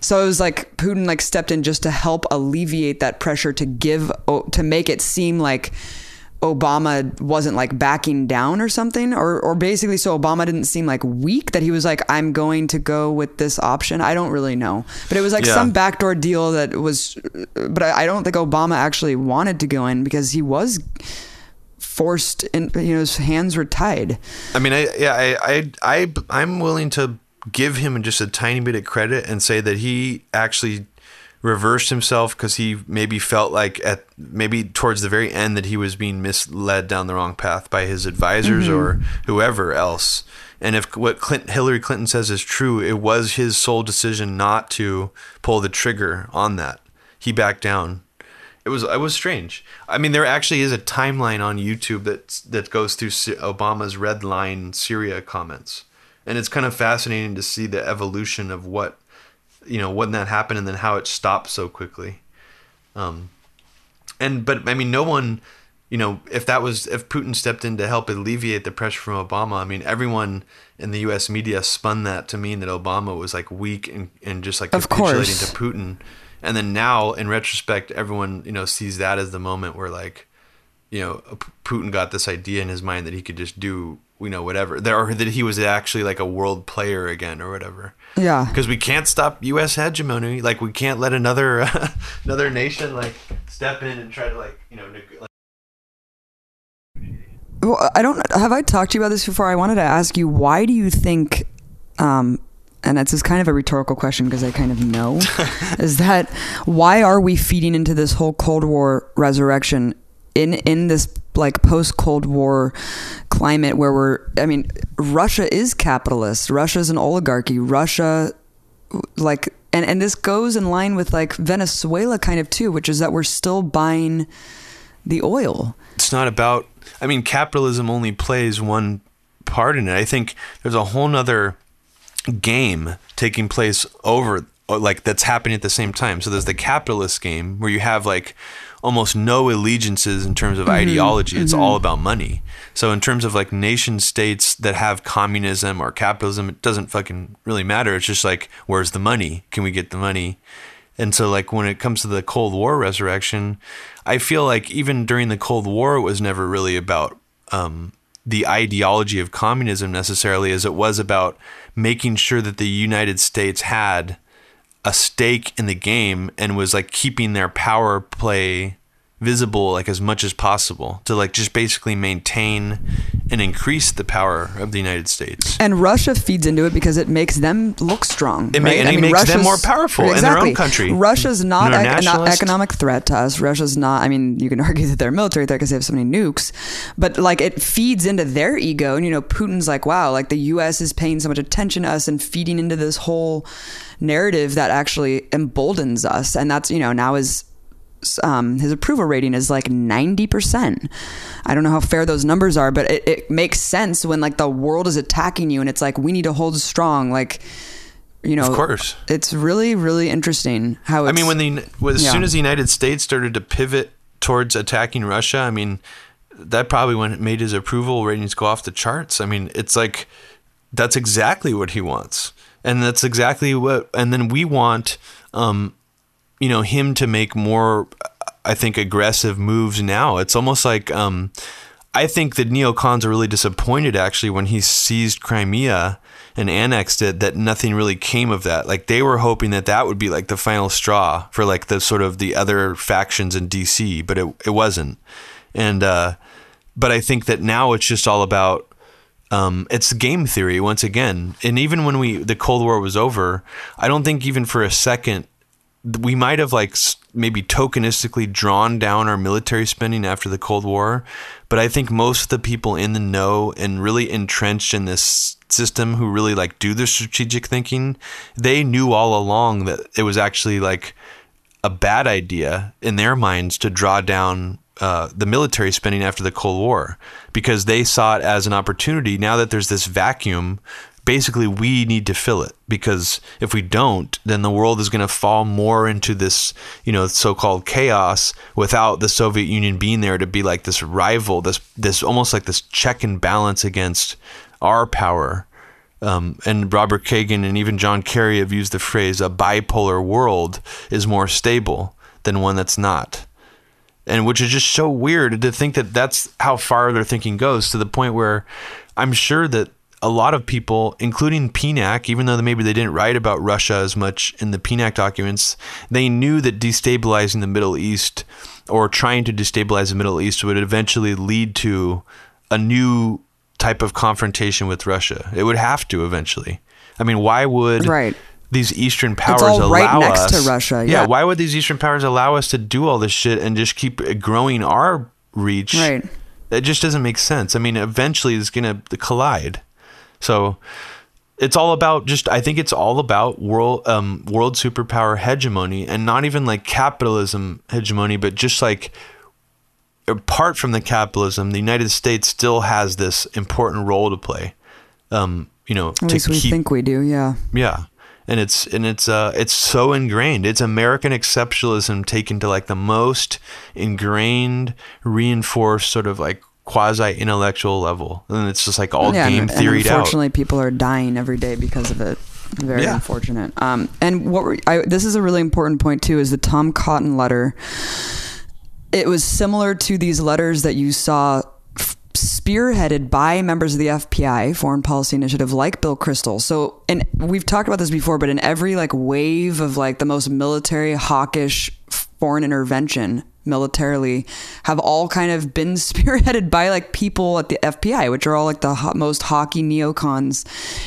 So it was like Putin like stepped in just to help alleviate that pressure to give to make it seem like Obama wasn't like backing down or something, or or basically so Obama didn't seem like weak that he was like I'm going to go with this option. I don't really know, but it was like yeah. some backdoor deal that was, but I, I don't think Obama actually wanted to go in because he was forced and you know his hands were tied. I mean, I yeah, I I, I I'm willing to give him just a tiny bit of credit and say that he actually reversed himself because he maybe felt like at maybe towards the very end that he was being misled down the wrong path by his advisors mm-hmm. or whoever else. And if what Clinton, Hillary Clinton says is true, it was his sole decision not to pull the trigger on that. He backed down it was it was strange. I mean, there actually is a timeline on YouTube that that goes through Obama's red line Syria comments, and it's kind of fascinating to see the evolution of what you know when that happened and then how it stopped so quickly. Um, and but I mean, no one, you know, if that was if Putin stepped in to help alleviate the pressure from Obama, I mean, everyone in the U.S. media spun that to mean that Obama was like weak and, and just like Of capitulating course. to Putin. And then now, in retrospect, everyone you know sees that as the moment where like, you know, Putin got this idea in his mind that he could just do you know whatever, there or that he was actually like a world player again or whatever. Yeah. Because we can't stop U.S. hegemony. Like we can't let another another nation like step in and try to like you know. Like, Well, I don't have I talked to you about this before. I wanted to ask you why do you think, um, and it's just kind of a rhetorical question because I kind of know, is that why are we feeding into this whole Cold War resurrection in in this like post Cold War climate where we're I mean Russia is capitalist, Russia is an oligarchy, Russia like and and this goes in line with like Venezuela kind of too, which is that we're still buying the oil. it's not about. I mean, capitalism only plays one part in it. I think there's a whole nother game taking place over uh, like that's happening at the same time. So there's the capitalist game where you have like almost no allegiances in terms of mm-hmm, ideology. It's mm-hmm. all about money. So in terms of like nation states that have communism or capitalism, it doesn't fucking really matter. It's just like where's the money? Can we get the money? And so, like, when it comes to the Cold War resurrection, I feel like even during the Cold War, it was never really about um, the ideology of communism necessarily, as it was about making sure that the United States had a stake in the game and was like keeping their power play visible like as much as possible to like just basically maintain and increase the power of the United States. And Russia feeds into it because it makes them look strong. It right? and it makes them more powerful in their own country. Russia's not ec- an economic threat to us. Russia's not. I mean, you can argue that they're a military threat because they have so many nukes, but like it feeds into their ego. And you know, Putin's like, wow, like the U.S. is paying so much attention to us and feeding into this whole narrative that actually emboldens us. And that's you know now is um, his approval rating is like 90%. I don't know how fair those numbers are, but it, it makes sense when like the world is attacking you and it's like, we need to hold strong. Like, you know, Of course. it's really, really interesting how I mean, when the when, as Yeah. soon as the United States started to pivot towards attacking Russia, I mean, that probably when it made his approval ratings go off the charts. I mean, it's like that's exactly what he wants, and that's exactly what. And then we want, um, you know, him to make more, I think, aggressive moves. Now it's almost like. Um, I think that neocons are really disappointed actually when he seized Crimea and annexed it that nothing really came of that. Like they were hoping that that would be like the final straw for like the sort of the other factions in DC, but it it wasn't. And uh but I think that now it's just all about um, it's game theory once again. And even when we the Cold War was over, I don't think even for a second we might have like maybe tokenistically drawn down our military spending after the Cold War, but I think most of the people in the know and really entrenched in this system who really like do the strategic thinking, they knew all along that it was actually like a bad idea in their minds to draw down uh, the military spending after the Cold War because they saw it as an opportunity. Now that there's this vacuum, basically we need to fill it because if we don't, then the world is going to fall more into this, you know, so-called chaos without the Soviet Union being there to be like this rival, this this almost like this check and balance against our power. Um, and Robert Kagan and even John Kerry have used the phrase a bipolar world is more stable than one that's not. And which is just so weird to think that that's how far their thinking goes to the point where I'm sure that a lot of people, including PNAC, even though maybe they didn't write about Russia as much in the PNAC documents, they knew that destabilizing the Middle East or trying to destabilize the Middle East would eventually lead to a new type of confrontation with Russia. It would have to eventually. I mean, why would Right. these Eastern powers all allow next us to Russia, Yeah. yeah. why would these Eastern powers allow us to do all this shit and just keep growing our reach? Right. It just doesn't make sense. I mean, eventually it's all about just I think it's all about world um, world superpower hegemony and not even like capitalism hegemony, but just like apart from the capitalism, the United States still has this important role to play. Um, you know, At least we keep think we do, yeah. yeah. And it's and it's uh it's so ingrained. It's American exceptionalism taken to like the most ingrained, reinforced sort of like quasi intellectual level. And it's just like all yeah, game and, theoried and out. unfortunately, people are dying every day because of it. Very Yeah. unfortunate. Um, and what were, I, this is a really important point too is the Tom Cotton letter. It was similar to these letters that you saw spearheaded by members of the FPI, Foreign Policy Initiative, like Bill Kristol. So, and we've talked about this before, but in every like wave of like the most military hawkish foreign intervention militarily have all kind of been spearheaded by like people at the FPI, which are all like the ho- most hockey neocons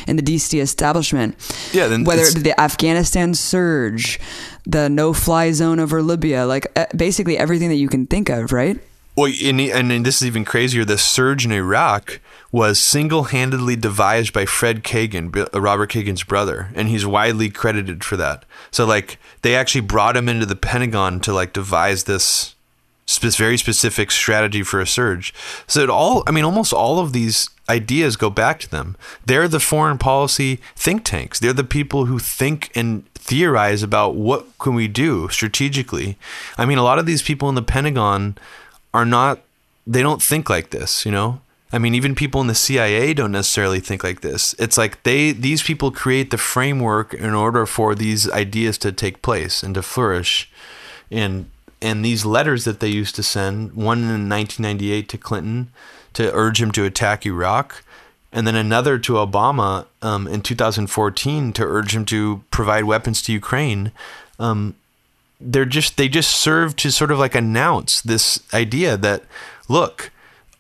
in the DC establishment. Yeah, then whether it's- the Afghanistan surge, the no-fly zone over Libya, like uh, basically everything that you can think of, right? Well, and, and, this is even crazier. The surge in Iraq was single-handedly devised by Fred Kagan, uh, Robert Kagan's brother, and he's widely credited for that. So, like, they actually brought him into the Pentagon to like devise this spe- very specific strategy for a surge. So it all, I mean, almost all of these ideas go back to them. They're the foreign policy think tanks. They're the people who think and theorize about what can we do strategically. I mean, a lot of these people in the Pentagon are not they don't think like this, you know? I mean, even people in the CIA don't necessarily think like this. It's like they these people create the framework in order for these ideas to take place and to flourish. And and these letters that they used to send, one in 1998 to Clinton to urge him to attack Iraq, and then another to Obama um, in 2014 to urge him to provide weapons to Ukraine. Um, they're just they just serve to sort of like announce this idea that look,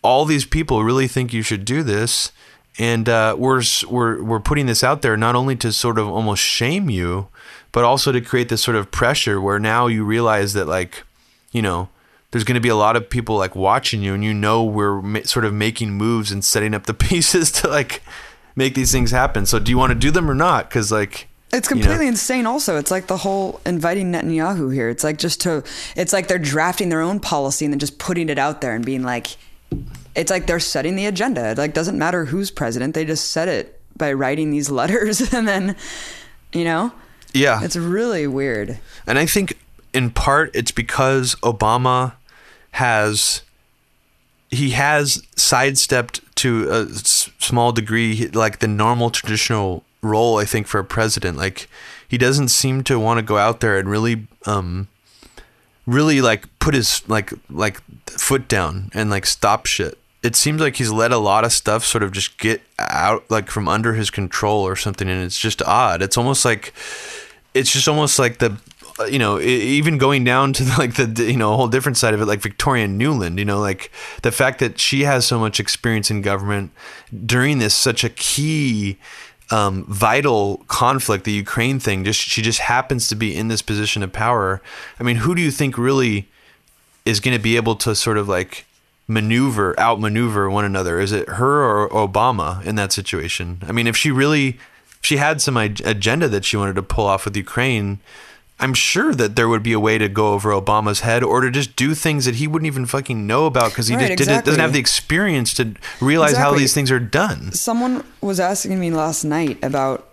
all these people really think you should do this, and uh, we're we're we're putting this out there not only to sort of almost shame you, but also to create this sort of pressure where now you realize that like, you know. There's going to be a lot of people like watching you, and you know we're ma- sort of making moves and setting up the pieces to like make these things happen. So, do you want to do them or not? Because like, It's you know. completely insane. Also, it's like the whole inviting Netanyahu here. It's like just to, it's like they're drafting their own policy and then just putting it out there and being like, it's like they're setting the agenda. It like doesn't matter who's president. They just set it by writing these letters and then, you know, yeah, it's really weird. And I think in part it's because Obama has he has sidestepped to a s- small degree like the normal traditional role I think for a president like he doesn't seem to want to go out there and really um really like put his like like foot down and like stop shit. It seems like he's let a lot of stuff sort of just get out like from under his control or something and it's just odd. It's almost like it's just almost like the uh, you know even going down to like the you know a whole different side of it like Victoria Nuland you know like the fact that she has so much experience in government during this such a key um, vital conflict the Ukraine thing just she just happens to be in this position of power. I mean who do you think really is going to be able to sort of like maneuver outmaneuver one another? Is it her or Obama in that situation? I mean if she really she had some ag- agenda that she wanted to pull off with Ukraine I'm sure that there would be a way to go over Obama's head or to just do things that he wouldn't even fucking know about because he Right, just didn't, doesn't have the experience to realize how these things are done. Someone was asking me last night about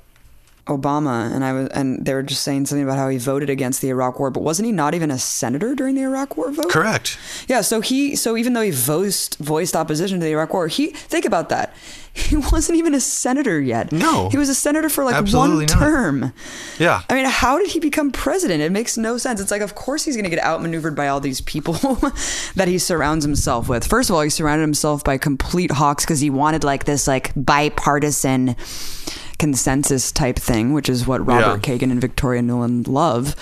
Obama, and I was, and they were just saying something about how he voted against the Iraq War, but wasn't he not even a senator during the Iraq War vote? Correct. Yeah, so he so even though he voiced voiced opposition to the Iraq War, he think about that. He wasn't even a senator yet. No. He was a senator for like Absolutely one not. term. Yeah. I mean, how did he become president? It makes no sense. It's like of course he's going to get outmaneuvered by all these people that he surrounds himself with. First of all, he surrounded himself by complete hawks cuz he wanted like this like bipartisan consensus type thing, which is what Robert Yeah. Kagan and Victoria Nuland love,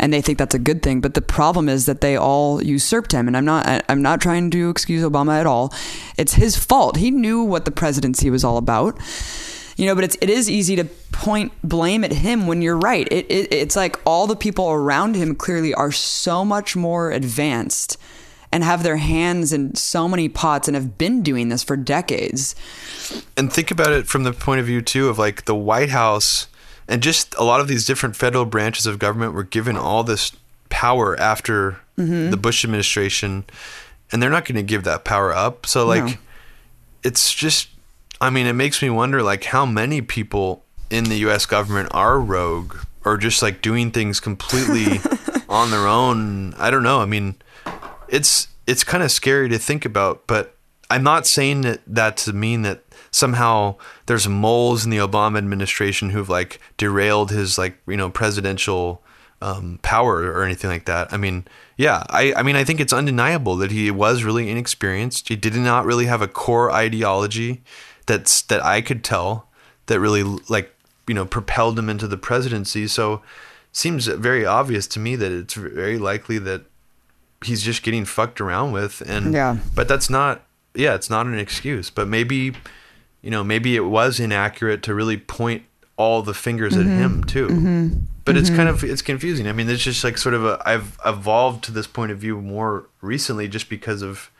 and they think that's a good thing. But the problem is that they all usurped him, and I'm not I'm not trying to excuse Obama at all. It's his fault. He knew what the presidency was all about. You know, but it's it is easy to point blame at him when you're right. It, it it's like all the people around him clearly are so much more advanced and have their hands in so many pots and have been doing this for decades. and think about it from the point of view too of like the White House and just a lot of these different federal branches of government were given all this power after Mm-hmm. the Bush administration and they're not going to give that power up. So like No. it's just I mean it makes me wonder like how many people in the US government are rogue or just like doing things completely on their own. I don't know. I mean it's it's kind of scary to think about, but I'm not saying that that to mean that somehow there's moles in the Obama administration who've like derailed his like you know presidential um, power or anything like that. I mean, yeah, I I mean I think it's undeniable that he was really inexperienced. He did not really have a core ideology that's that I could tell that really like you know propelled him into the presidency. So seems very obvious to me that it's very likely that he's just getting fucked around with and Yeah. but that's not yeah it's not an excuse but maybe you know maybe it was inaccurate to really point all the fingers at him mm-hmm. too. Mm-hmm. But it's mm-hmm. kind of it's confusing. I mean it's just like sort of a i've evolved to this point of view more recently just because of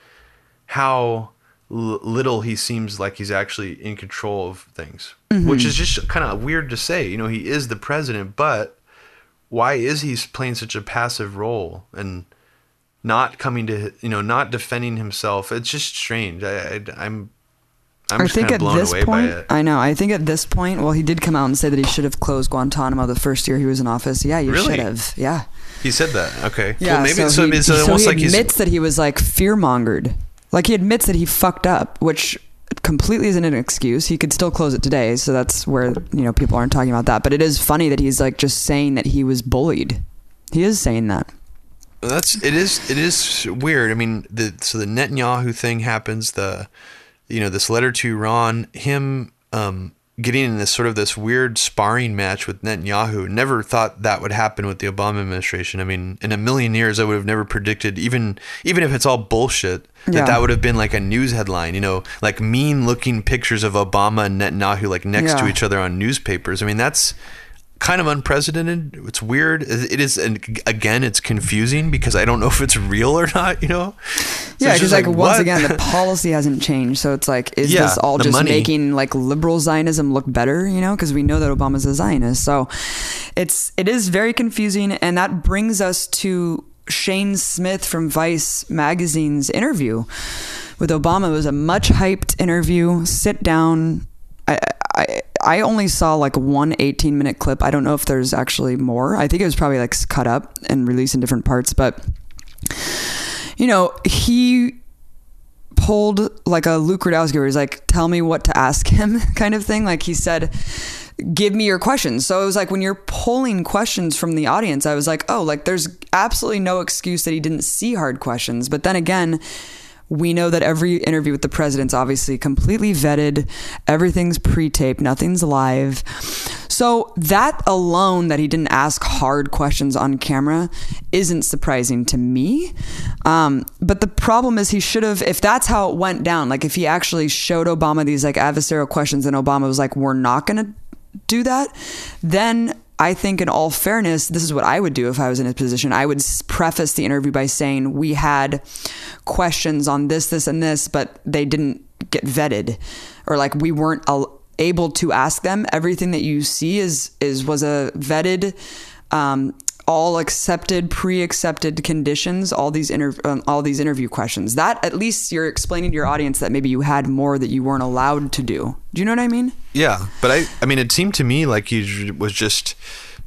how l- little he seems like he's actually in control of things which is just kind of weird to say. You know he is the president but why is he playing such a passive role? And not coming to you know not defending himself it's just strange i, I i'm i'm I think kind of at this point, I know. I think at this point, well, he did come out and say that he should have closed Guantanamo the first year he was in office. Yeah, you Really? should have. Yeah. he said that okay Yeah. well maybe so, he, it's so almost he like admits that he was like fear mongered. Like he admits that he fucked up, which completely isn't an excuse. He could still close it today, so that's where you know people aren't talking about that. But it is funny that he's like just saying that he was bullied. He is saying that. That's it is it is weird. I mean, the so the Netanyahu thing happens. The you know this letter to Iran, him um, getting in this sort of this weird sparring match with Netanyahu. Never thought that would happen with the Obama administration. I mean, in a million years, I would have never predicted even even if it's all bullshit. That Yeah. that would have been like a news headline, you know, like mean looking pictures of Obama and Netanyahu like next to each other on newspapers. I mean, that's kind of unprecedented. It's weird. It is, and again, it's confusing because I don't know if it's real or not. You know? So yeah, because just like, once again, the policy hasn't changed. So it's like, is Yeah, this all just money. making like liberal Zionism look better? You know, because we know that Obama's a Zionist. So it's it is very confusing, and that brings us to Shane Smith from Vice magazine's interview with Obama. It was a much hyped interview. Sit down. I, only saw like one 18 minute clip. I don't know if there's actually more. I think it was probably like cut up and released in different parts, but you know, he pulled like a Luke Rudkowski where he's like, tell me what to ask him kind of thing. Like he said, give me your questions. So it was like when you're pulling questions from the audience, I was like, oh, like there's absolutely no excuse that he didn't see hard questions. But then again, we know that every interview with the president's obviously completely vetted. Everything's pre-taped. Nothing's live. So that alone, that he didn't ask hard questions on camera, isn't surprising to me. Um, but the problem is, he should have. If that's how it went down, like if he actually showed Obama these like adversarial questions, and Obama was like, "We're not going to do that," then I think, in all fairness, this is what I would do if I was in his position. I would preface the interview by saying, We had questions on this, this, and this, but they didn't get vetted, or like we weren't able to ask them. Everything that you see is, is was a vetted, um, all accepted, pre-accepted conditions. All these inter- um, all these interview questions. That at least you're explaining to your audience that maybe you had more that you weren't allowed to do. Do you know what I mean? Yeah, but I, I mean, it seemed to me like he was just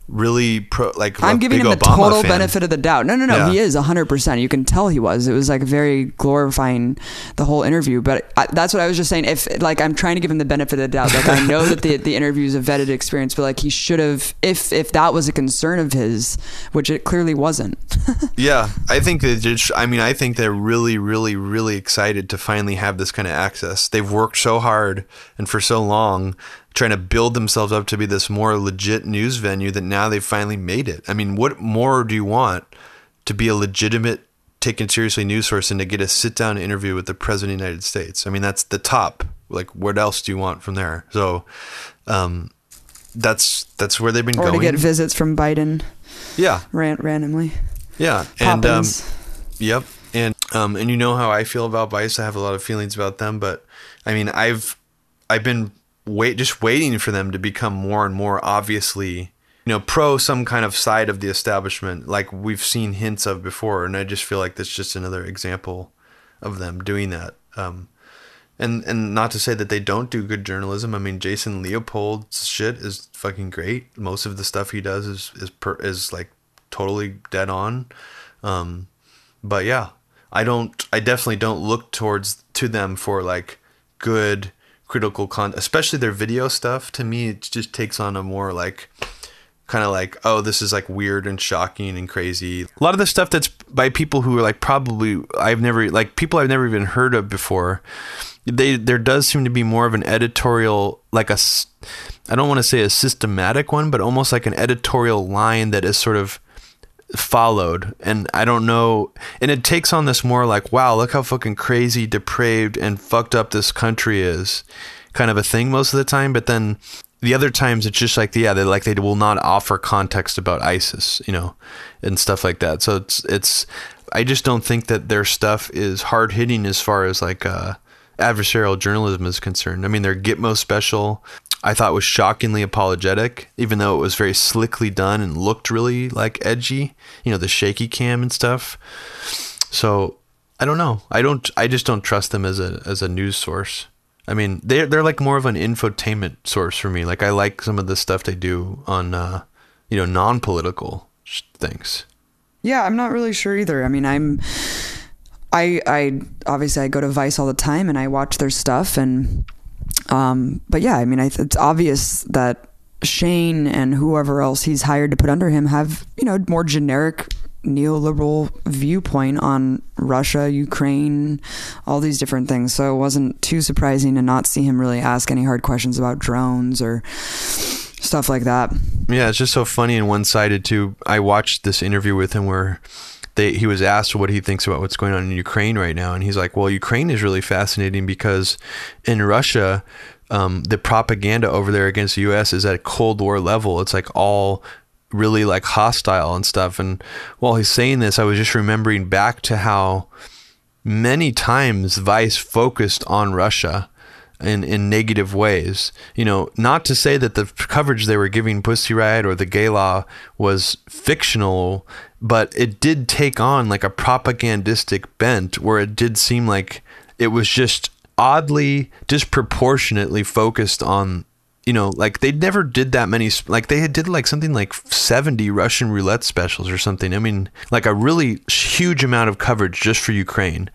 really pro, like. I'm giving him the Obama total fan. benefit of the doubt. No, no, no. Yeah. He is 100%. You can tell he was. It was like very glorifying the whole interview. But I, that's what I was just saying. If, like, I'm trying to give him the benefit of the doubt. Like, I know that the, the interview is a vetted experience, but like, he should have, if, if that was a concern of his, which it clearly wasn't. Yeah, I think they just. I mean, I think they're really, really, really excited to finally have this kind of access. They've worked so hard and for so long trying to build themselves up to be this more legit news venue that now they've finally made it. I mean, what more do you want to be a legitimate, taken seriously news source and to get a sit down interview with the president of the United States? I mean, that's the top. Like, what else do you want from there? So, um, that's that's where they've been or going. to get visits from Biden yeah, ran- randomly. yeah, and um, Yep. And Um, and you know how I feel about Vice. I have a lot of feelings about them, but I mean, I've I've been wait just waiting for them to become more and more obviously, you know, pro some kind of side of the establishment, like we've seen hints of before. And I just feel like that's just another example of them doing that. Um, and and not to say that they don't do good journalism. I mean, Jason Leopold's shit is fucking great. Most of the stuff he does is is per, is like totally dead on. Um, but yeah, I don't. I definitely don't look towards to them for like good critical content, especially their video stuff. To me, it just takes on a more like kind of like oh this is like weird and shocking and crazy a lot of the stuff that's by people who are like probably i've never like people i've never even heard of before they there does seem to be more of an editorial like a i don't want to say a systematic one but almost like an editorial line that is sort of followed. And i don't know. And it takes on this more like wow look how fucking crazy depraved and fucked up this country is kind of a thing most of the time. But then the other times it's just like yeah they like they will not offer context about isis you know and stuff like that. So it's it's i just don't think that their stuff is hard hitting as far as like uh adversarial journalism is concerned. I mean their gitmo special I thought was shockingly apologetic, even though it was very slickly done and looked really like edgy, you know, the shaky cam and stuff. So I don't know. I don't. I just don't trust them as a as a news source. I mean, they're they're like more of an infotainment source for me. Like I like some of the stuff they do on, uh, you know, non political things. Yeah, I'm not really sure either. I mean, I'm. I I obviously I go to Vice all the time and I watch their stuff and um, but yeah, I mean, I, it's obvious that Shane and whoever else he's hired to put under him have, you know, more generic neoliberal viewpoint on Russia, Ukraine, all these different things. So it wasn't too surprising to not see him really ask any hard questions about drones or stuff like that. Yeah, it's just so funny and one sided too. I watched this interview with him where they, he was asked what he thinks about what's going on in Ukraine right now, and he's like, "Well, Ukraine is really fascinating because in Russia, um, the propaganda over there against the U.S. is at a Cold War level. It's like all really like hostile and stuff." And while he's saying this, I was just remembering back to how many times Vice focused on Russia in, in negative ways. You know, not to say that the coverage they were giving Pussy Riot or the gay law was fictional, but it did take on like a propagandistic bent where it did seem like it was just oddly disproportionately focused on you know like they never did that many like they did like something like 70 russian roulette specials or something i mean like a really huge amount of coverage just for ukraine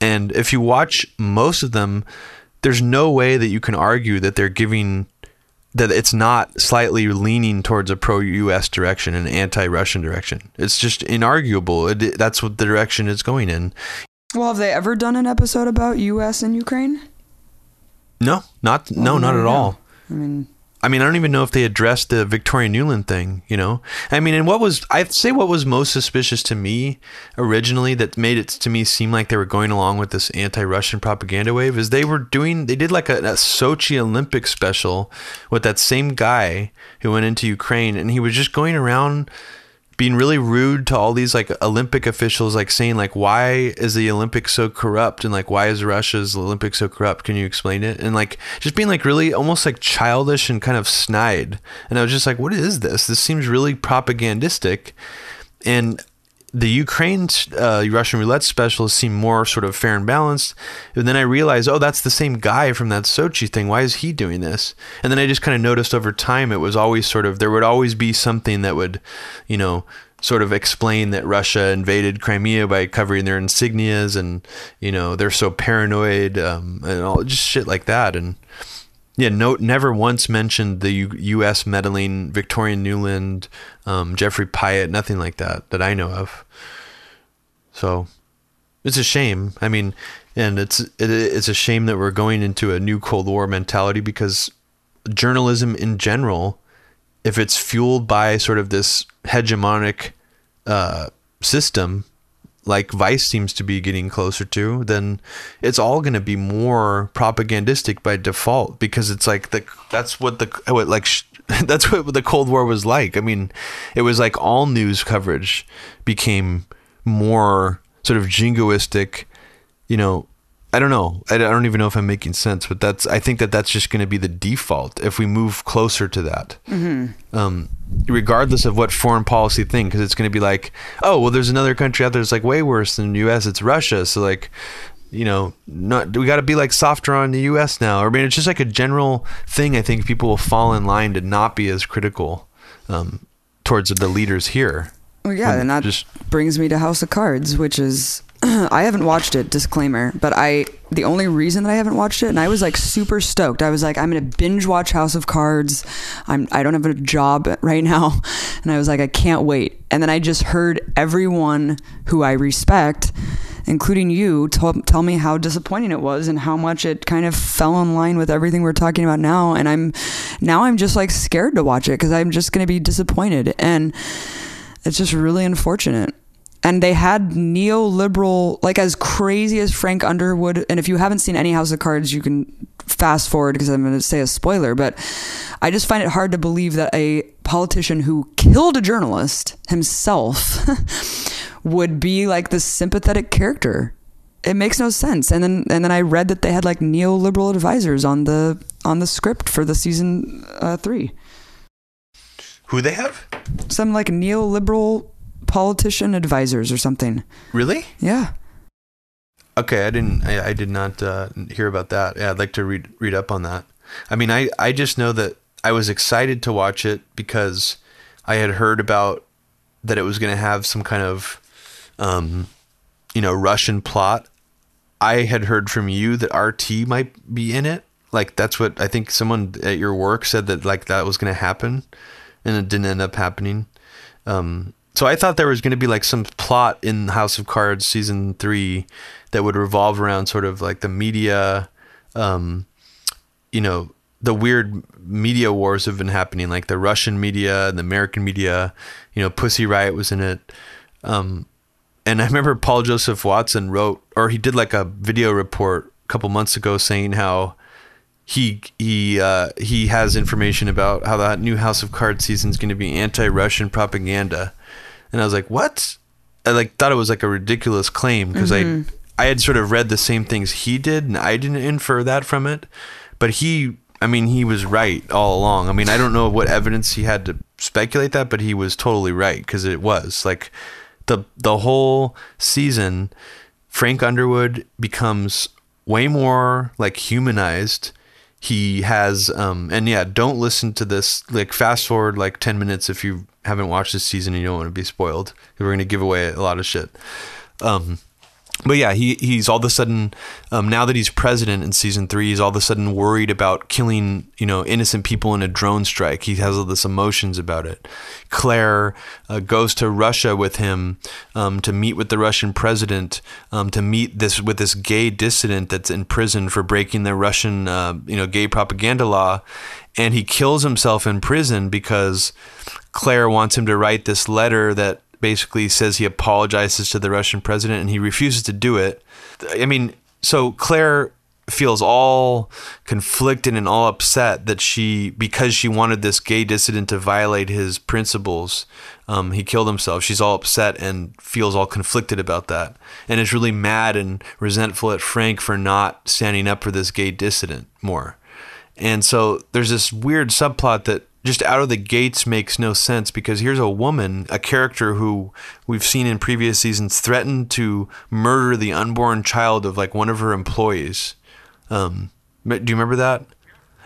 and if you watch most of them there's no way that you can argue that they're giving that it's not slightly leaning towards a pro-U.S. direction and anti-Russian direction. It's just inarguable. It, that's what the direction it's going in. Well, have they ever done an episode about U.S. and Ukraine? No, not well, no, not at all. I mean, I mean, I don't even know if they addressed the Victoria Nuland thing, you know? I mean, and what was, I'd say what was most suspicious to me originally that made it to me seem like they were going along with this anti Russian propaganda wave is they were doing, they did like a, a Sochi Olympic special with that same guy who went into Ukraine and he was just going around being really rude to all these like Olympic officials, like saying like, why is the Olympics so corrupt? And like, why is Russia's Olympics so corrupt? Can you explain it? And like, just being like really almost like childish and kind of snide. And I was just like, what is this? This seems really propagandistic. And the Ukraine uh, Russian roulette specials seem more sort of fair and balanced. And then I realized, oh, that's the same guy from that Sochi thing. Why is he doing this? And then I just kind of noticed over time it was always sort of there would always be something that would, you know, sort of explain that Russia invaded Crimea by covering their insignias and you know they're so paranoid um, and all just shit like that and yeah, no, never once mentioned the U- U.S. meddling, Victoria Nuland, um, Geoffrey Pyatt, nothing like that that I know of. So it's a shame. I mean, and it's it, it's a shame that we're going into a new Cold War mentality because journalism in general, if it's fueled by sort of this hegemonic uh, system, like Vice seems to be getting closer to, then it's all going to be more propagandistic by default because it's like the that's what the what like that's what the Cold War was like. I mean, it was like all news coverage became more sort of jingoistic, you know, I don't know. I don't even know if I'm making sense, but that's. I think that that's just going to be the default if we move closer to that. Mm-hmm. Um, regardless of what foreign policy thing, because it's going to be like, oh, well, there's another country out there that's like way worse than the U.S. It's Russia. So like, you know, not we got to be like softer on the U.S. now. I mean, it's just like a general thing. I think people will fall in line to not be as critical um, towards the leaders here. Well, yeah, and, and that just brings me to House of Cards, which is I haven't watched it, disclaimer, but I the only reason that I haven't watched it and I was like super stoked. I was like I'm going to binge watch House of Cards. I'm I don't have a job right now and I was like I can't wait. And then I just heard everyone who I respect including you t- tell me how disappointing it was and how much it kind of fell in line with everything we're talking about now and I'm now I'm just like scared to watch it cuz I'm just going to be disappointed and it's just really unfortunate and they had neoliberal like as crazy as frank underwood and if you haven't seen any house of cards you can fast forward because i'm going to say a spoiler but i just find it hard to believe that a politician who killed a journalist himself would be like this sympathetic character. It makes no sense. And then and then i read that they had like neoliberal advisors on the on the script for the season uh, three. Who they have? Some like neoliberal politician advisors or something. Really? Yeah. Okay, I didn't. I, I did not uh, hear about that. Yeah, I'd like to read read up on that. I mean, I I just know that I was excited to watch it because I had heard about that it was going to have some kind of, um, you know, Russian plot. I had heard from you that RT might be in it. Like that's what I think someone at your work said that like that was going to happen, and it didn't end up happening. Um, so I thought there was going to be like some plot in House of Cards season three that would revolve around sort of like the media, um, you know, the weird media wars have been happening, like the Russian media and the American media. You know, Pussy Riot was in it. Um, and I remember Paul Joseph Watson wrote, or he did like a video report a couple months ago saying how he he uh, he has information about how that new House of Cards season is going to be anti-Russian propaganda and I was like, "What?" I like thought it was like a ridiculous claim because mm-hmm. I I had sort of read the same things he did, and I didn't infer that from it. But he, I mean, he was right all along. I mean, I don't know what evidence he had to speculate that, but he was totally right because it was like the the whole season. Frank Underwood becomes way more like humanized he has um and yeah don't listen to this. Like fast forward like 10 minutes if you haven't watched this season and you don't want to be spoiled. We're going to give away a lot of shit. Um but yeah, he he's all of a sudden um, now that he's president in season three, he's all of a sudden worried about killing you know innocent people in a drone strike. He has all this emotions about it. Claire uh, goes to Russia with him um, to meet with the Russian president um, to meet this with this gay dissident that's in prison for breaking the Russian uh, you know gay propaganda law, and he kills himself in prison because Claire wants him to write this letter that basically says he apologizes to the Russian president and he refuses to do it. I mean, so Claire feels all conflicted and all upset that she because she wanted this gay dissident to violate his principles um, he killed himself she's all upset and feels all conflicted about that and is really mad and resentful at frank for not standing up for this gay dissident more and so there's this weird subplot that just out of the gates makes no sense because here's a woman, a character who we've seen in previous seasons threaten to murder the unborn child of like one of her employees. Um, do you remember that?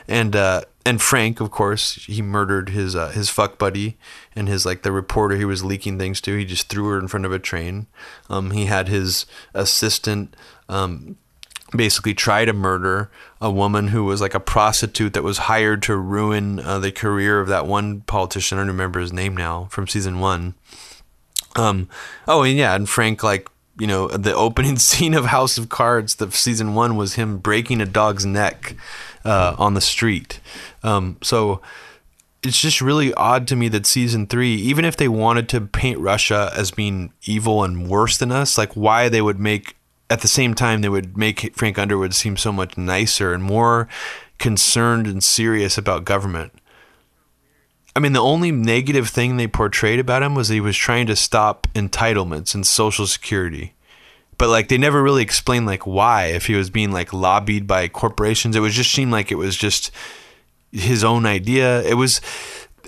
And uh, and Frank, of course, he murdered his uh, his fuck buddy and his like the reporter he was leaking things to. He just threw her in front of a train. Um, he had his assistant um, basically try to murder a woman who was like a prostitute that was hired to ruin uh, the career of that one politician. I don't remember his name now from season one. Um, oh, and yeah, and Frank, like, you know, the opening scene of House of Cards, the season one was him breaking a dog's neck uh, on the street. Um, so it's just really odd to me that season three, even if they wanted to paint Russia as being evil and worse than us, like why they would make at the same time, they would make Frank Underwood seem so much nicer and more concerned and serious about government. I mean, the only negative thing they portrayed about him was he was trying to stop entitlements and Social Security. but like they never really explained like why. If he was being like lobbied by corporations, it was just seemed like it was just his own idea. It was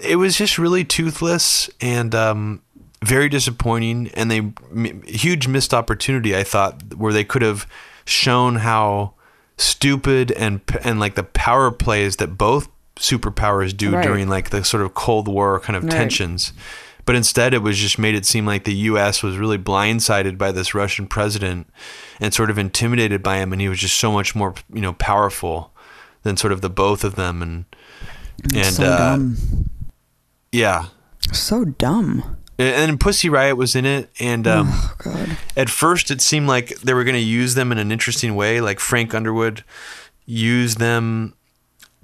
it was just really toothless and um, very disappointing, and they m- huge missed opportunity. I thought where they could have shown how stupid and and like the power plays that both superpowers do Right. during like the sort of Cold War kind of Right. tensions. But instead, it was just made it seem like the U.S. was really blindsided by this Russian president and sort of intimidated by him, and he was just so much more, you know, powerful than sort of the both of them. And and so uh, dumb. yeah, So dumb. And, Pussy Riot was in it, and um, Oh god. at first it seemed like they were going to use them in an interesting way like frank underwood used them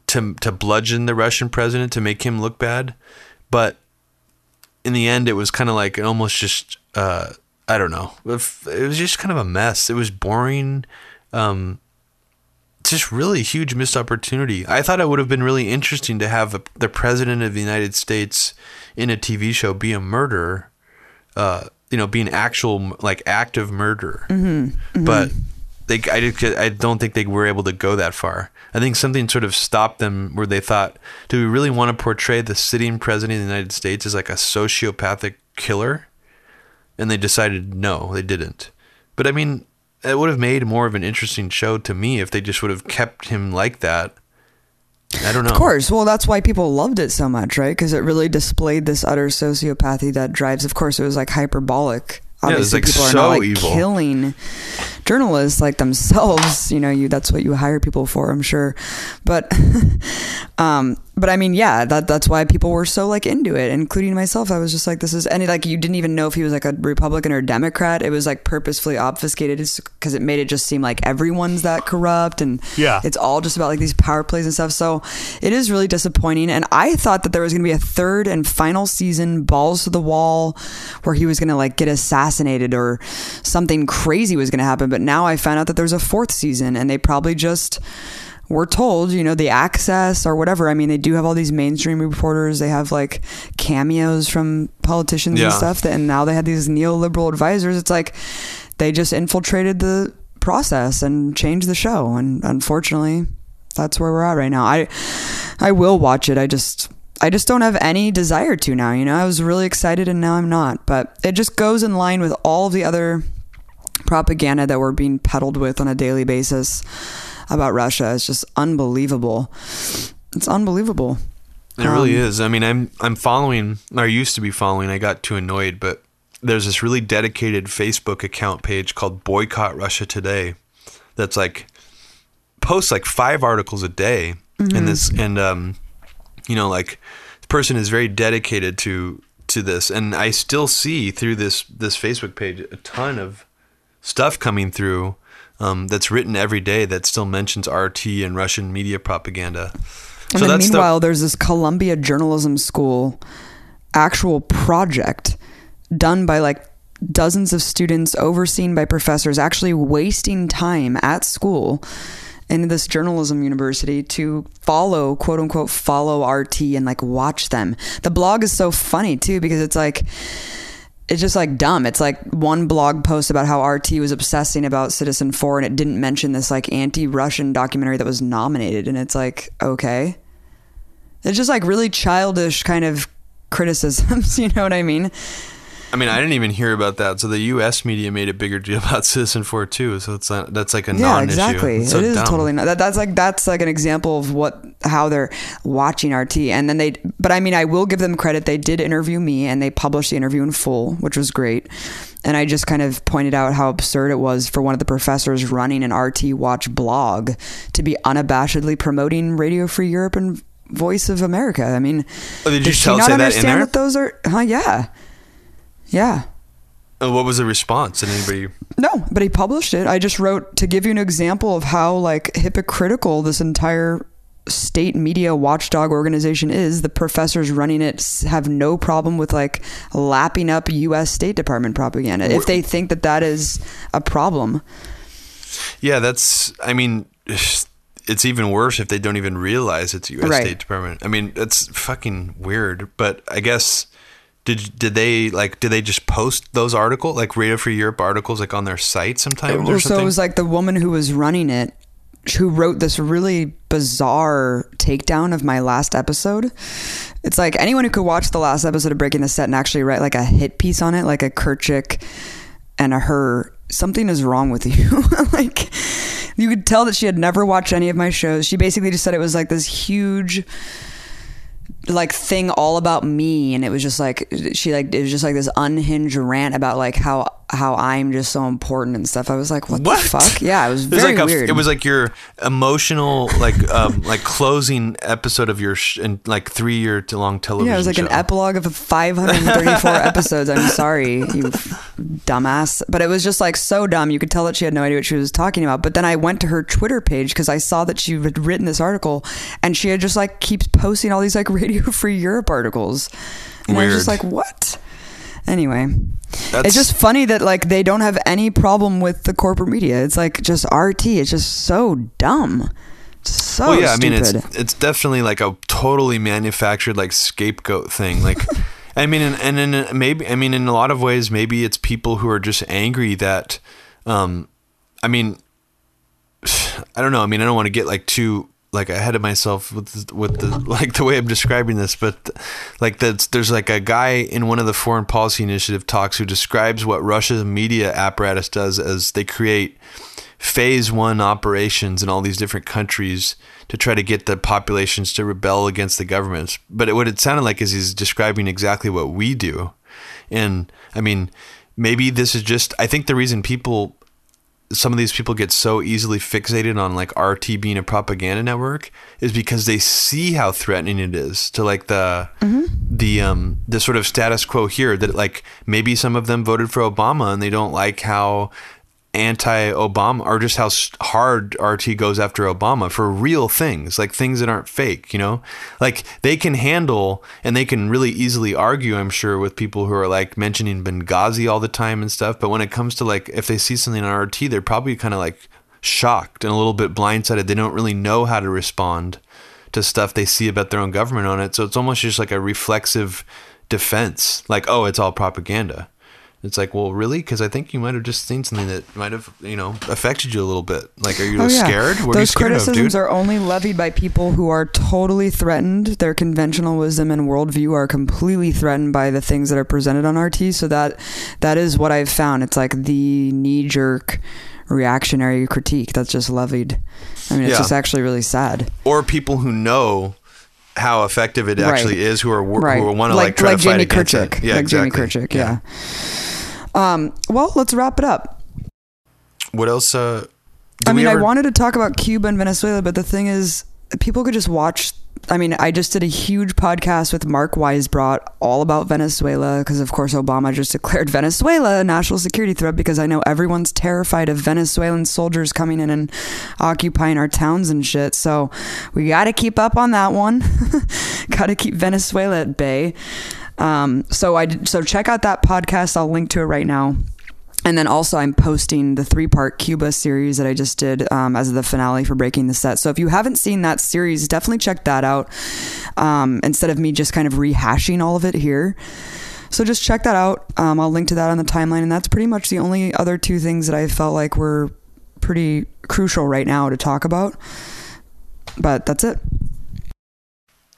to to bludgeon the russian president to make him look bad but in the end it was kind of like almost just uh i don't know it was just kind of a mess it was boring um just really huge missed opportunity. I thought it would have been really interesting to have a, the president of the United States in a TV show be a murderer, uh, you know, be an actual like active murderer. Mm-hmm, But they, I, did- I don't think they were able to go that far. I think something sort of stopped them where they thought, do we really want to portray the sitting president of the United States as like a sociopathic killer? And they decided no, they didn't. But I mean, it would have made more of an interesting show to me if they just would have kept him like that. I don't know. Of course. Well, that's why people loved it so much, right? Because it really displayed this utter sociopathy that drives. Of course, it was like hyperbolic. Yeah, it was, like, people are so not like evil. killing journalists like themselves. You know, you that's what you hire people for, I'm sure. But, um, but I mean, yeah, that that's why people were so like into it, including myself. I was just like, this is, and like you didn't even know if he was like a Republican or Democrat. It was like purposefully obfuscated because it made it just seem like everyone's that corrupt and Yeah. it's all just about like these power plays and stuff. So it is really disappointing. And I thought that there was going to be a third and final season, balls to the wall, where he was going to like get assassinated or something crazy was going to happen. But now I found out that there's a fourth season, and they probably just were told, you know, the access or whatever. I mean, they do have all these mainstream reporters. They have like cameos from politicians and stuff. That, and now they had these neoliberal advisors. It's like they just infiltrated the process and changed the show. And unfortunately, that's where we're at right now. I I will watch it. I just I just don't have any desire to now. You know, I was really excited and now I'm not. But it just goes in line with all of the other propaganda that we're being peddled with on a daily basis about Russia. It's just unbelievable. It's unbelievable. It really Um, is. I mean, I'm I'm following, or used to be following. I got too annoyed, but there's this really dedicated Facebook account page called Boycott Russia Today. That's like posts like five articles a day, and this and um, you know, like this person is very dedicated to to this, and I still see through this this Facebook page a ton of stuff coming through. Um, that's written every day that still mentions RT and Russian media propaganda. And then meanwhile, there's this Columbia Journalism School actual project done by like dozens of students, overseen by professors, actually wasting time at school in this journalism university to follow, quote unquote, follow RT and like watch them. The blog is so funny too because it's like, it's just like dumb. It's like one blog post about how RT was obsessing about Citizenfour and it didn't mention this like anti Russian documentary that was nominated. And it's like, okay. It's just like really childish kind of criticisms. You know what I mean? I mean, I didn't even hear about that. So the U.S. media made a bigger deal about Citizenfour too. So it's not, that's like a Yeah, non-issue. exactly. It's so it is dumb. totally not. That, that's like that's like an example of what how they're watching RT. And then they, but I mean, I will give them credit. They did interview me, and they published the interview in full, which was great. And I just kind of pointed out how absurd it was for one of the professors running an RT Watch blog to be unabashedly promoting Radio Free Europe and Voice of America. I mean, Oh, did you she not say that in understand what those are? Huh? Yeah, yeah. What was the response? Did anybody? No, but he published it. I just wrote to give you an example of how like hypocritical this entire state media watchdog organization is. The professors running it have no problem with like lapping up U.S. State Department propaganda if they think that that is a problem. Yeah, that's. I mean, it's even worse if they don't even realize it's U.S. Right. State Department. I mean, that's fucking weird. But I guess Did did they like? Did they just post those articles, like Radio Free Europe articles, like on their site sometimes? or Well, something? so it was like the woman who was running it who wrote this really bizarre takedown of my last episode. It's like anyone who could watch the last episode of Breaking the Set and actually write like a hit piece on it, like a Kirchick and a her, something is wrong with you. like you could tell that she had never watched any of my shows. She basically just said it was like this huge like thing all about me and it was just like she like it was just like this unhinged rant about like how how I'm just so important and stuff. I was like, what, What? the fuck? Yeah, it was It was very like a, weird. It was like your emotional, like um, like closing episode of your sh- and like three year to long television. yeah, it was like an epilogue of 534 episodes. I'm sorry, you dumbass. But it was just like so dumb. You could tell that she had no idea what she was talking about. But then I went to her Twitter page because I saw that she had written this article and she had just like keeps posting all these like Radio Free Europe articles. And I was just like, what? Anyway, That's- it's just funny that like they don't have any problem with the corporate media. It's like just RT. It's just so dumb. So well, yeah, stupid. I mean, it's it's definitely like a totally manufactured like scapegoat thing. Like, I mean, and, and in maybe I mean in a lot of ways, maybe it's people who are just angry that, um, I mean, I don't know. I mean, I don't want to get like too like ahead of myself with with the like the way I'm describing this, but like that's there's like a guy in one of the foreign policy initiative talks who describes what Russia's media apparatus does as they create phase one operations in all these different countries to try to get the populations to rebel against the governments. But it, what it sounded like is he's describing exactly what we do. And I mean, maybe this is just, I think the reason people, some of these people get so easily fixated on like RT being a propaganda network is because they see how threatening it is to like the, the, um, the sort of status quo here that like maybe some of them voted for Obama and they don't like how, anti-Obama or just how hard RT goes after Obama for real things, like things that aren't fake, you know? Like they can handle and they can really easily argue, I'm sure, with people who are like mentioning Benghazi all the time and stuff, but when it comes to like if they see something on RT, they're probably kind of like shocked and a little bit blindsided. They don't really know how to respond to stuff they see about their own government on it. So it's almost just like a reflexive defense, like, "Oh, it's all propaganda." It's like, well, really? Because I think you might have just seen something that might have, you know, affected you a little bit. Like, are you Oh, yeah. scared? What are you Those scared of, criticisms dude? are only levied by people who are totally threatened. Their conventional wisdom and worldview are completely threatened by the things that are presented on RT. So that that is what I've found. It's like the knee jerk reactionary critique that's just levied. I mean, it's Yeah. just actually really sad. or people who know how effective it Right. actually is, who are Right. who want to like, try like to fight Jamie against Kirchick. it. Yeah, like exactly. Jamie Kirchick. Yeah. Um, well, let's wrap it up. What else? Uh, I mean, I wanted to talk about Cuba and Venezuela, but the thing is, people could just watch. I mean, I just did a huge podcast with Mark Weisbrot all about Venezuela because, of course, Obama just declared Venezuela a national security threat because I know everyone's terrified of Venezuelan soldiers coming in and occupying our towns and shit. So we got to keep up on that one. got to keep Venezuela at bay. Um, so I so check out that podcast. I'll link to it right now. And then also, I'm posting the three part Cuba series that I just did um, as the finale for Breaking the Set. So if you haven't seen that series, definitely check that out um, instead of me just kind of rehashing all of it here. So just check that out. Um, I'll link to that on the timeline. And that's pretty much the only other two things that I felt like were pretty crucial right now to talk about. But that's it.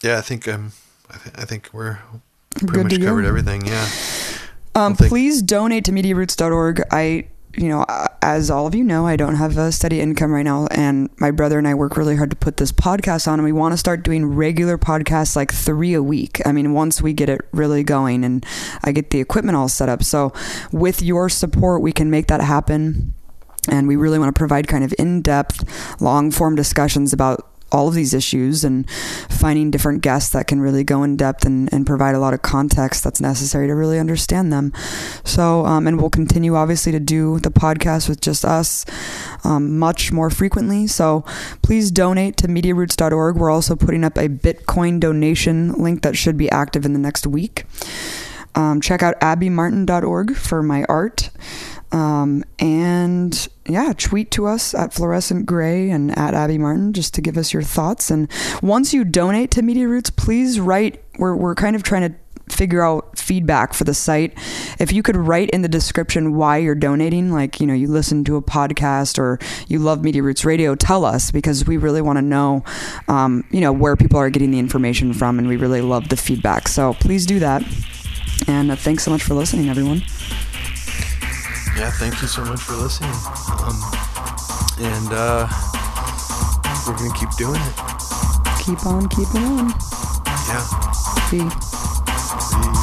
Yeah, I think um, I, th- I think we're Good pretty much to go. covered everything. Yeah. Um, please donate to MediaRoots.org. I, you know, uh, as all of you know, I don't have a steady income right now, and my brother and I work really hard to put this podcast on, and we want to start doing regular podcasts, like three a week. I mean, once we get it really going and I get the equipment all set up. So, with your support, we can make that happen. And we really want to provide kind of in depth, long form discussions about all of these issues and finding different guests that can really go in depth and, and provide a lot of context that's necessary to really understand them. So, um, and we'll continue obviously to do the podcast with just us um, much more frequently. So please donate to MediaRoots.org. We're also putting up a Bitcoin donation link that should be active in the next week. Um, check out abbymartin.org for my art. Um, and yeah, tweet to us at Fluorescent Grey and at Abby Martin just to give us your thoughts. And once you donate to Media Roots, please write. We're, we're kind of trying to figure out feedback for the site. If you could write in the description why you're donating, like, you know, you listen to a podcast or you love Media Roots Radio, tell us because we really want to know, um, you know, where people are getting the information from and we really love the feedback. So please do that. And uh, thanks so much for listening, everyone. Yeah, thank you so much for listening. Um, and uh, we're going to keep doing it. Keep on keeping on. Yeah. See.